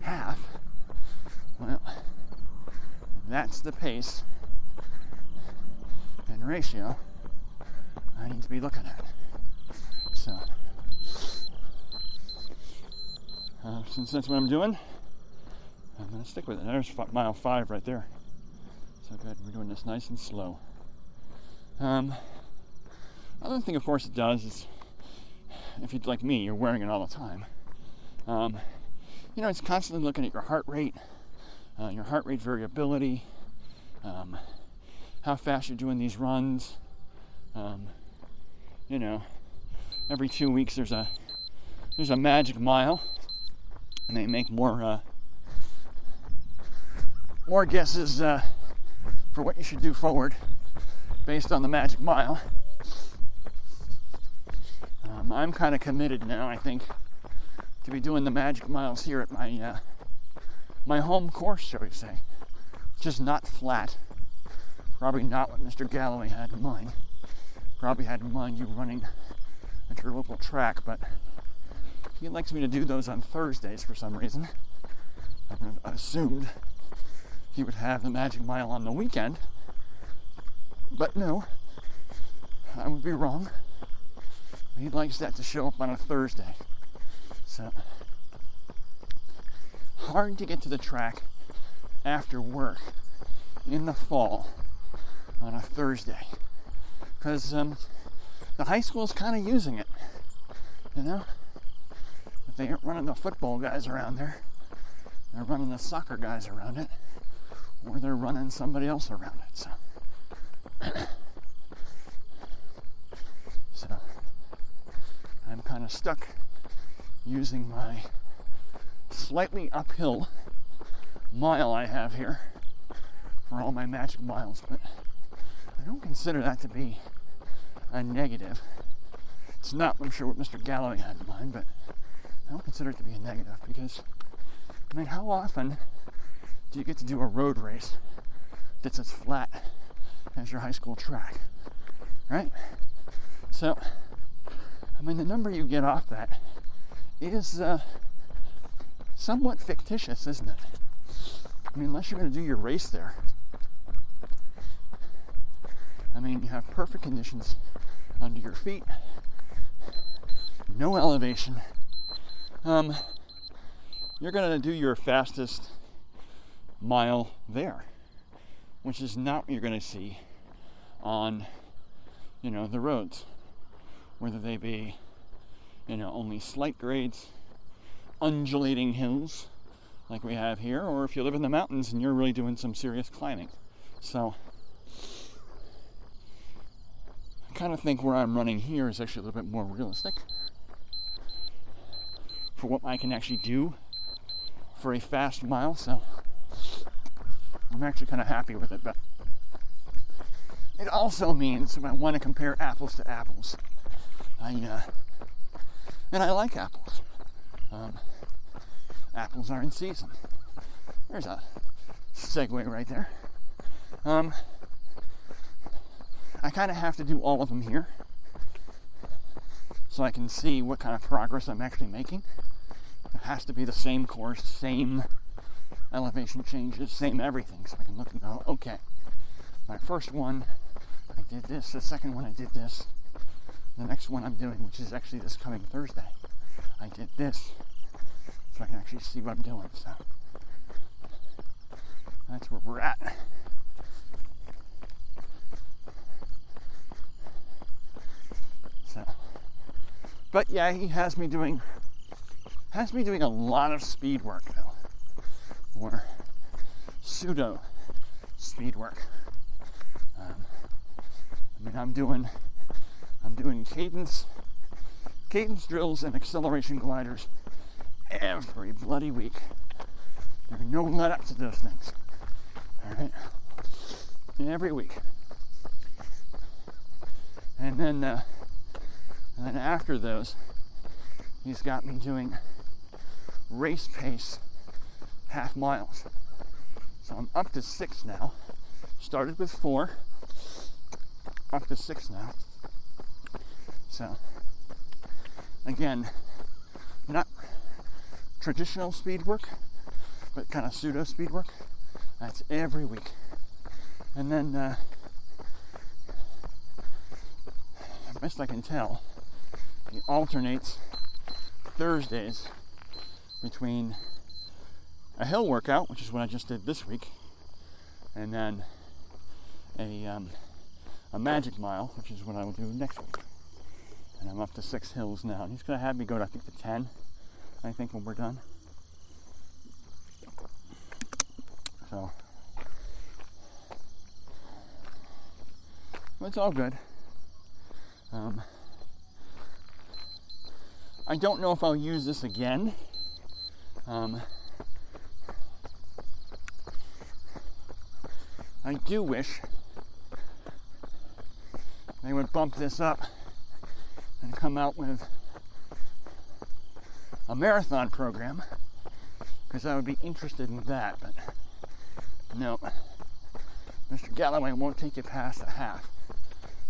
half, well, that's the pace ratio I need to be looking at. So, uh, since that's what I'm doing, I'm going to stick with it. There's mile five right there. So good. We're doing this nice and slow. Um, other thing, of course, it does is if you're like me, you're wearing it all the time. Um, you know, it's constantly looking at your heart rate, uh, your heart rate variability, um, how fast you're doing these runs. Um, you know, every two weeks there's a there's a magic mile, and they make more uh, more guesses uh, for what you should do forward based on the magic mile. Um, I'm kind of committed now, I think, to be doing the magic miles here at my uh, my home course, shall we say. Just not flat. Probably not what Mr. Galloway had in mind. Probably had in mind you running at your local track, but he likes me to do those on Thursdays for some reason. I assumed he would have the magic mile on the weekend, but no, I would be wrong. He likes that to show up on a Thursday. So hard to get to the track after work in the fall on a Thursday because um, the high school's kind of using it. You know, if they aren't running the football guys around there, they're running the soccer guys around it, or they're running somebody else around it. So. so I'm kind of stuck using my slightly uphill mile I have here for all my magic miles, but I don't consider that to be a negative. It's not, I'm sure, what Mr. Galloway had in mind, but I don't consider it to be a negative because, I mean, how often do you get to do a road race that's as flat as your high school track? Right? So, I mean, the number you get off that is uh, somewhat fictitious, isn't it? I mean, unless you're going to do your race there. I mean, you have perfect conditions under your feet, no elevation. Um, you're going to do your fastest mile there, which is not what you're going to see on you know, the roads, whether they be, you know, only slight grades, undulating hills like we have here, or if you live in the mountains and you're really doing some serious climbing. So, I kind of think where I'm running here is actually a little bit more realistic for what I can actually do for a fast mile. So, I'm actually kind of happy with it, but it also means if I want to compare apples to apples, I uh, and I like apples. Um, apples are in season. There's a segue right there. Um, I kind of have to do all of them here so I can see what kind of progress I'm actually making. It has to be the same course, same elevation changes, same everything, so I can look and go, okay, my first one, I did this, the second one, I did this, the next one I'm doing, which is actually this coming Thursday, I did this, so I can actually see what I'm doing, so that's where we're at. But yeah, he has me doing has me doing a lot of speed work though or pseudo speed work. Um, I mean, I'm doing I'm doing cadence cadence drills and acceleration gliders every bloody week. There's no let up to those things. All right, every week. And then, uh, and then after those, he's got me doing race pace half miles. So I'm up to six now. Started with four, up to six now. So, again, not traditional speed work, but kind of pseudo speed work. That's every week. And then, uh, best I can tell, he alternates Thursdays between a hill workout, which is what I just did this week, and then a, um, a magic mile, which is what I will do next week. And I'm up to six hills now. And he's going to have me go to, I think, the 10, I think, when we're done. So, it's all good. Um, I don't know if I'll use this again. Um, I do wish they would bump this up and come out with a marathon program because I would be interested in that. But no, Mr. Galloway won't take you past a half.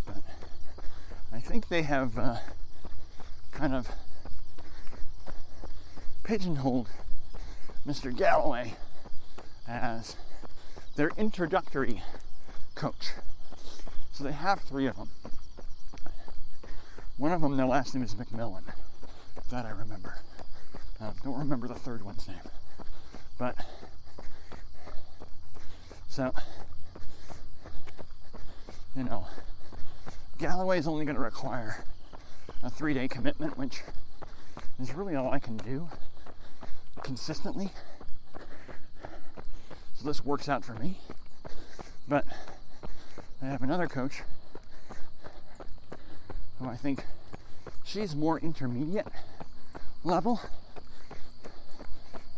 But I think they have uh, kind of pigeonholed Mr. Galloway as their introductory coach. So they have three of them. One of them, their last name is McMillan. That I remember. Uh, don't remember the third one's name. But, so, you know, Galloway is only going to require a three day commitment, which is really all I can do consistently So this works out for me. But I have another coach who I think she's more intermediate level,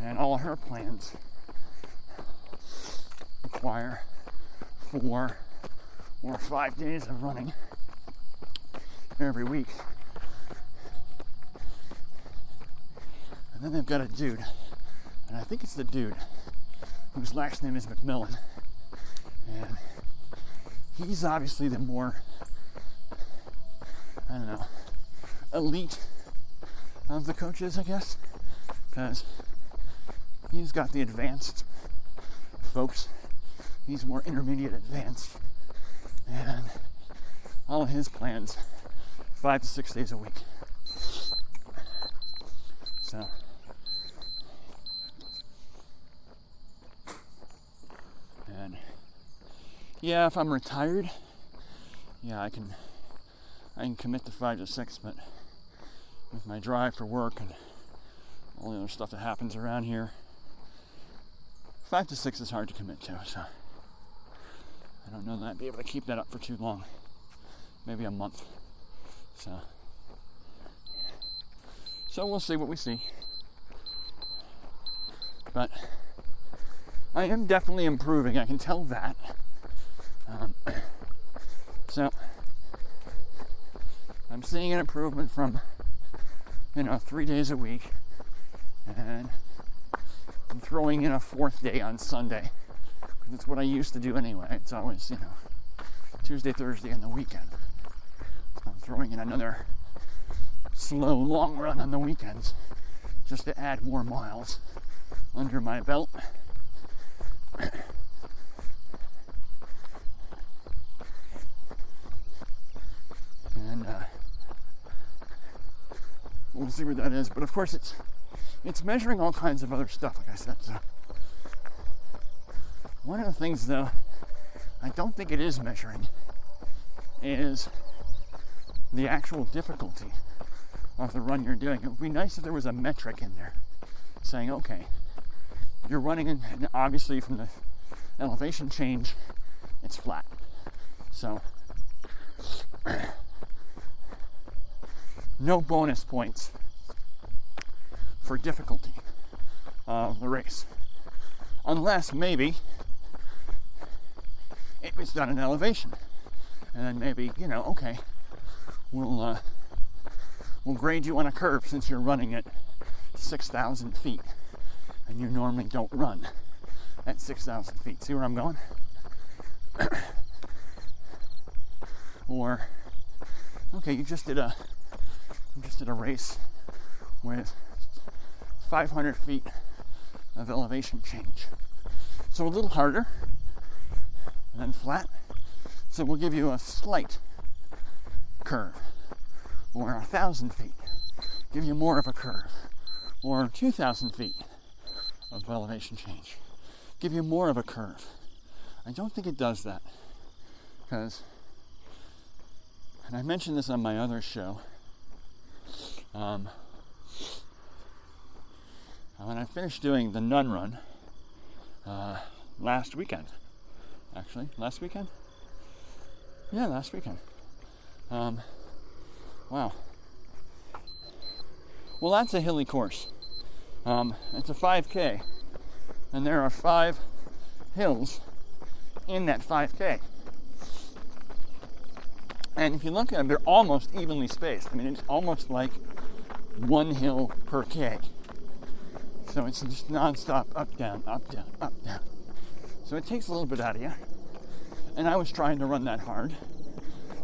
and all her plans require four or five days of running every week. And then they've got a dude, and I think it's the dude whose last name is McMillan. And he's obviously the more, I don't know, elite of the coaches, I guess, because he's got the advanced folks. He's more intermediate advanced. And all of his plans, five to six days a week. So, yeah, if I'm retired, yeah, I can I can commit to five to six, but with my drive for work and all the other stuff that happens around here, five to six is hard to commit to. So I don't know that I'd be able to keep that up for too long. Maybe a month. So so we'll see what we see. But I am definitely improving. I can tell that. Um, so I'm seeing an improvement from you know three days a week, and I'm throwing in a fourth day on Sunday because it's what I used to do anyway. It's always you know Tuesday, Thursday, and the weekend. So I'm throwing in another slow long run on the weekends just to add more miles under my belt. and uh, we'll see what that is. But of course, it's it's measuring all kinds of other stuff, like I said. So one of the things, though, I don't think it is measuring is the actual difficulty of the run you're doing. It would be nice if there was a metric in there saying, okay, you're running, in, and obviously from the elevation change, it's flat. So, no bonus points for difficulty of the race. Unless maybe it was done in elevation. And then maybe, you know, okay, we'll, uh, we'll grade you on a curve since you're running at 6,000 feet and you normally don't run at 6,000 feet. See where I'm going? or, okay, you just did a, just did a race with 500 feet of elevation change. So a little harder than flat. So we'll give you a slight curve, or a thousand feet, give you more of a curve, or 2,000 feet of elevation change, give you more of a curve. I don't think it does that because, and I mentioned this on my other show. Um, when I finished doing the Nun Run uh, last weekend, actually, last weekend, yeah, last weekend. Um, wow. Well, that's a hilly course. Um, it's a 5K, and there are five hills in that 5K. And if you look at them, they're almost evenly spaced. I mean, it's almost like one hill per K. So it's just nonstop up, down, up, down, up, down. So it takes a little bit out of you. And I was trying to run that hard.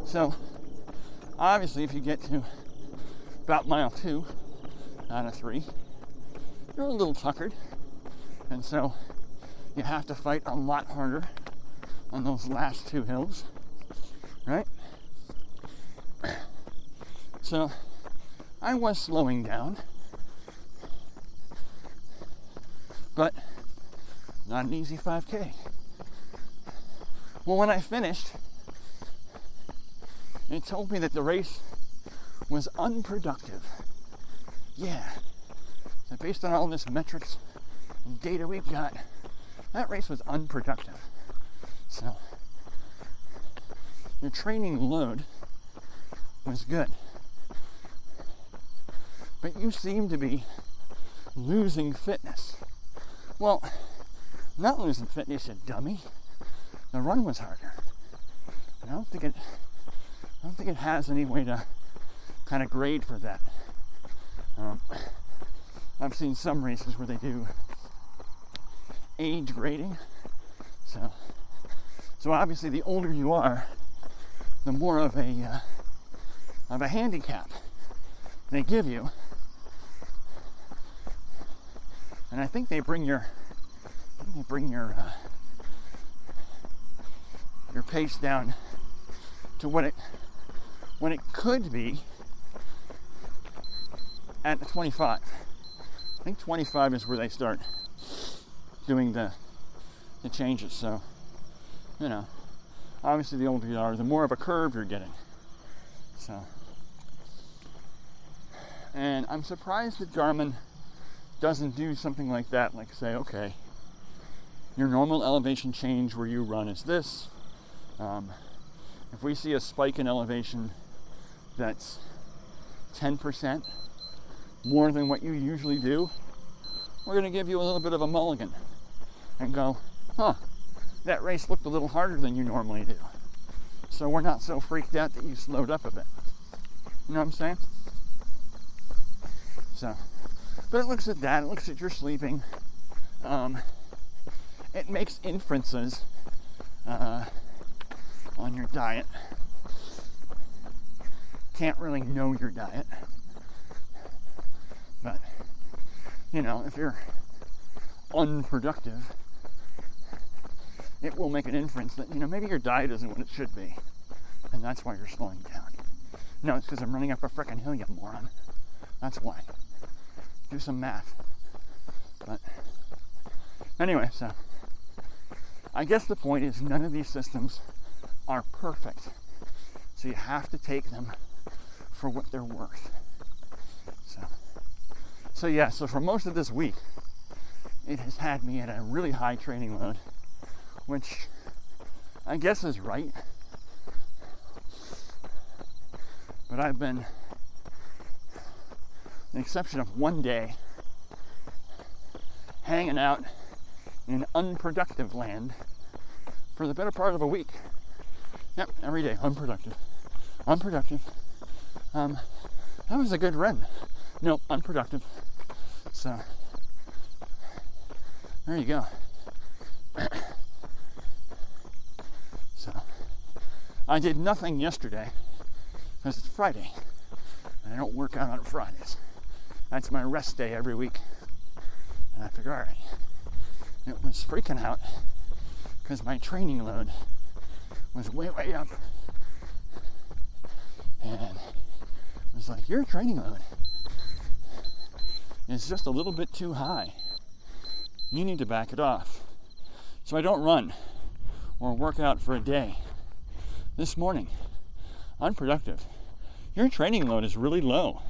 So obviously, if you get to about mile two out of three, you're a little tuckered. And so you have to fight a lot harder on those last two hills, right? So I was slowing down, but not an easy 5K. Well, when I finished, it told me that the race was unproductive. Yeah. So based on all this metrics and data we've got, that race was unproductive. So your training load was good. But you seem to be losing fitness. Well, not losing fitness, you dummy. The run was harder. I don't think it I don't think it has any way to kind of grade for that. Um, I've seen some races where they do age grading. So, so obviously, the older you are, the more of a uh, of a handicap they give you. And I think they bring your they bring your uh, your pace down to what it when it could be at 25. I think 25 is where they start doing the the changes. So, you know, obviously the older you are, the more of a curve you're getting. So, and I'm surprised that Garmin doesn't do something like that, like say, okay, your normal elevation change where you run is this. Um, if we see a spike in elevation that's 10% more than what you usually do, we're going to give you a little bit of a mulligan and go, huh, that race looked a little harder than you normally do. So we're not so freaked out that you slowed up a bit. You know what I'm saying? So, but it looks at that, it looks at your sleeping. Um, it makes inferences uh, on your diet. Can't really know your diet. But, you know, if you're unproductive, it will make an inference that, you know, maybe your diet isn't what it should be. And that's why you're slowing down. No, it's because I'm running up a frickin' hill, you moron. That's why. Do some math. But anyway, so I guess the point is none of these systems are perfect. So you have to take them for what they're worth. So so yeah, so for most of this week, it has had me at a really high training load, which I guess is right. But I've been, the exception of one day, hanging out in unproductive land for the better part of a week. Yep, every day, unproductive. Unproductive. Um, that was a good run. No, unproductive. So there you go. so I did nothing yesterday because it's Friday. And I don't work out on Fridays. That's my rest day every week. And I figure, all right, it was freaking out because my training load was way, way up. And it was like, your training load is just a little bit too high. You need to back it off. So I don't run or work out for a day. This morning, unproductive. Your training load is really low.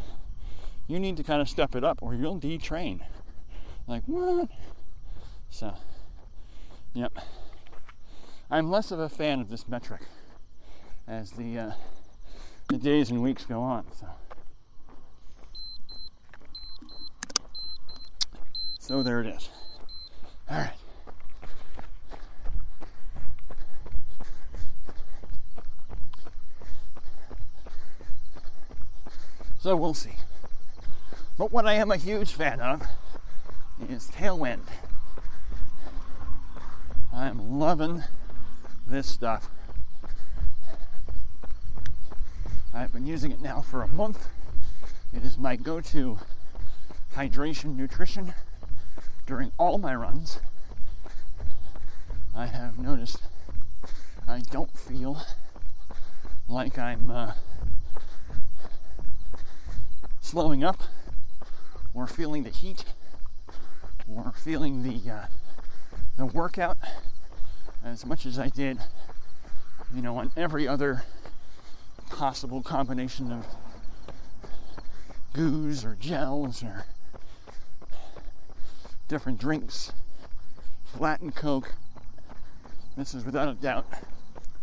You need to kind of step it up or you'll detrain. Like, what? So, yep. I'm less of a fan of this metric as the uh, the days and weeks go on. So. So there it is. All right. So we'll see. But what I am a huge fan of is Tailwind. I am loving this stuff. I've been using it now for a month. It is my go to hydration nutrition during all my runs. I have noticed I don't feel like I'm uh, slowing up or feeling the heat or feeling the uh, the workout as much as I did, you know, on every other possible combination of goos or gels or different drinks, flat and coke. This is without a doubt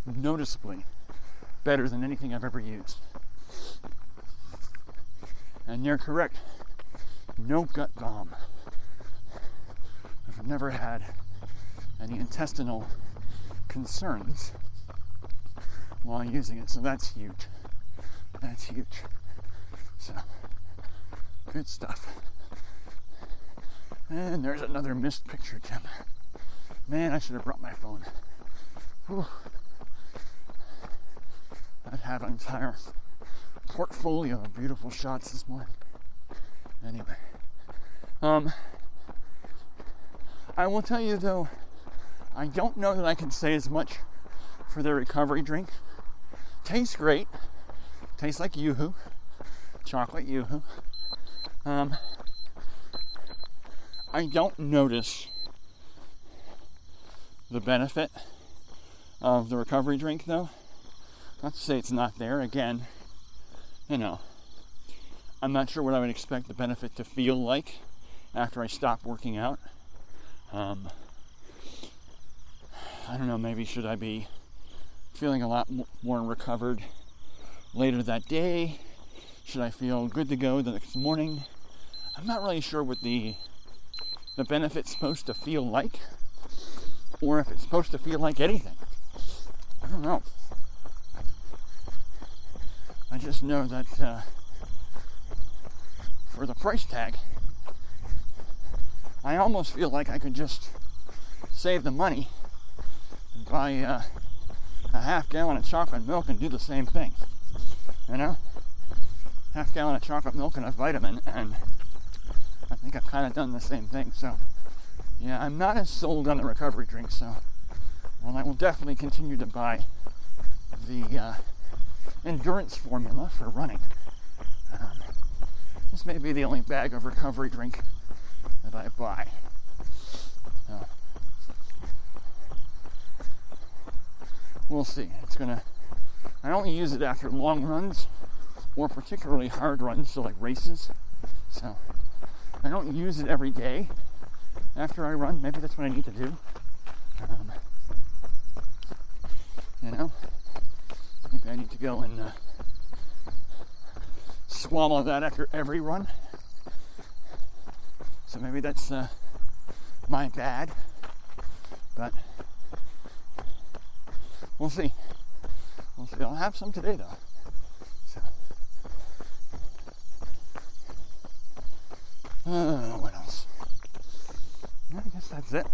noticeably better than anything I've ever used. And you're correct. No gut bomb. I've never had any intestinal concerns while using it, so that's huge. That's huge. So, good stuff. And there's another missed picture, Tim. Man, I should have brought my phone. Whew. I'd have an entire portfolio of beautiful shots this morning. Anyway, um, I will tell you though, I don't know that I can say as much for their recovery drink. Tastes great. Tastes like Yoo-Hoo, chocolate Yoo-Hoo. Um, I don't notice the benefit of the recovery drink though. Not to say it's not there. Again, you know, I'm not sure what I would expect the benefit to feel like after I stop working out. Um, I don't know, maybe should I be feeling a lot more recovered later that day? Should I feel good to go the next morning? I'm not really sure what the the benefit's supposed to feel like or if it's supposed to feel like anything. I don't know. I just know that uh, for the price tag, I almost feel like I could just save the money and buy uh, a half gallon of chocolate milk and do the same thing. You know? Half gallon of chocolate milk and a vitamin, and I think I've kind of done the same thing. So, yeah, I'm not as sold on the recovery drink, so well, I will definitely continue to buy the uh, endurance formula for running. Um, this may be the only bag of recovery drink that I buy. Uh, we'll see. It's gonna. I only use it after long runs or particularly hard runs, so like races. So I don't use it every day after I run. Maybe that's what I need to do. Um, you know, maybe I need to go and uh, swallow that after every run. So maybe that's uh, my bad, but we'll see. We'll see. I'll have some today though. So. Uh, what else? I guess that's it.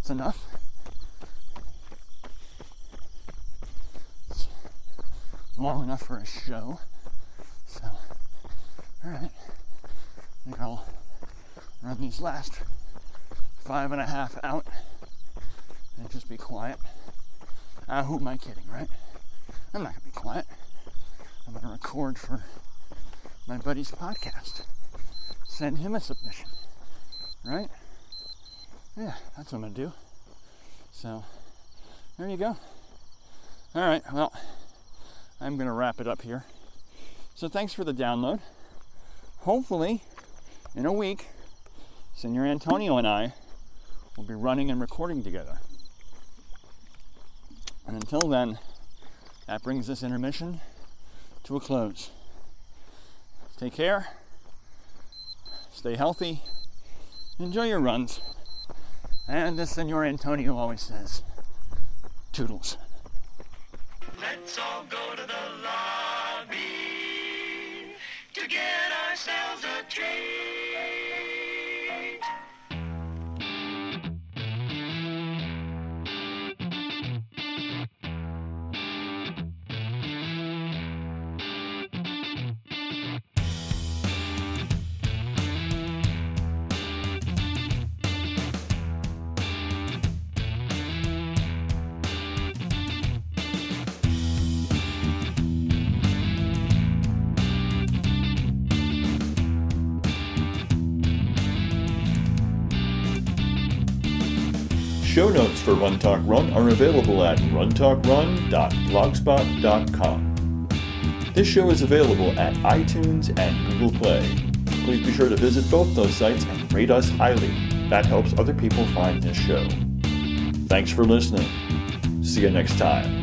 It's enough. It's long enough for a show. So, alright. I think I'll run these last five and a half out and just be quiet. Ah, who am I kidding, right? I'm not gonna be quiet. I'm gonna record for my buddy's podcast. Send him a submission, right? Yeah, that's what I'm gonna do. So, there you go. All right, well, I'm gonna wrap it up here. So, thanks for the download. Hopefully, in a week, Senor Antonio and I will be running and recording together. And until then, that brings this intermission to a close. Take care, stay healthy, enjoy your runs, and as Senor Antonio always says, toodles. Let's all go to the lobby to get ourselves a treat. Run Talk Run are available at runtalkrun.blogspot.com. This show is available at iTunes and Google Play. Please be sure to visit both those sites and rate us highly. That helps other people find this show. Thanks for listening. See you next time.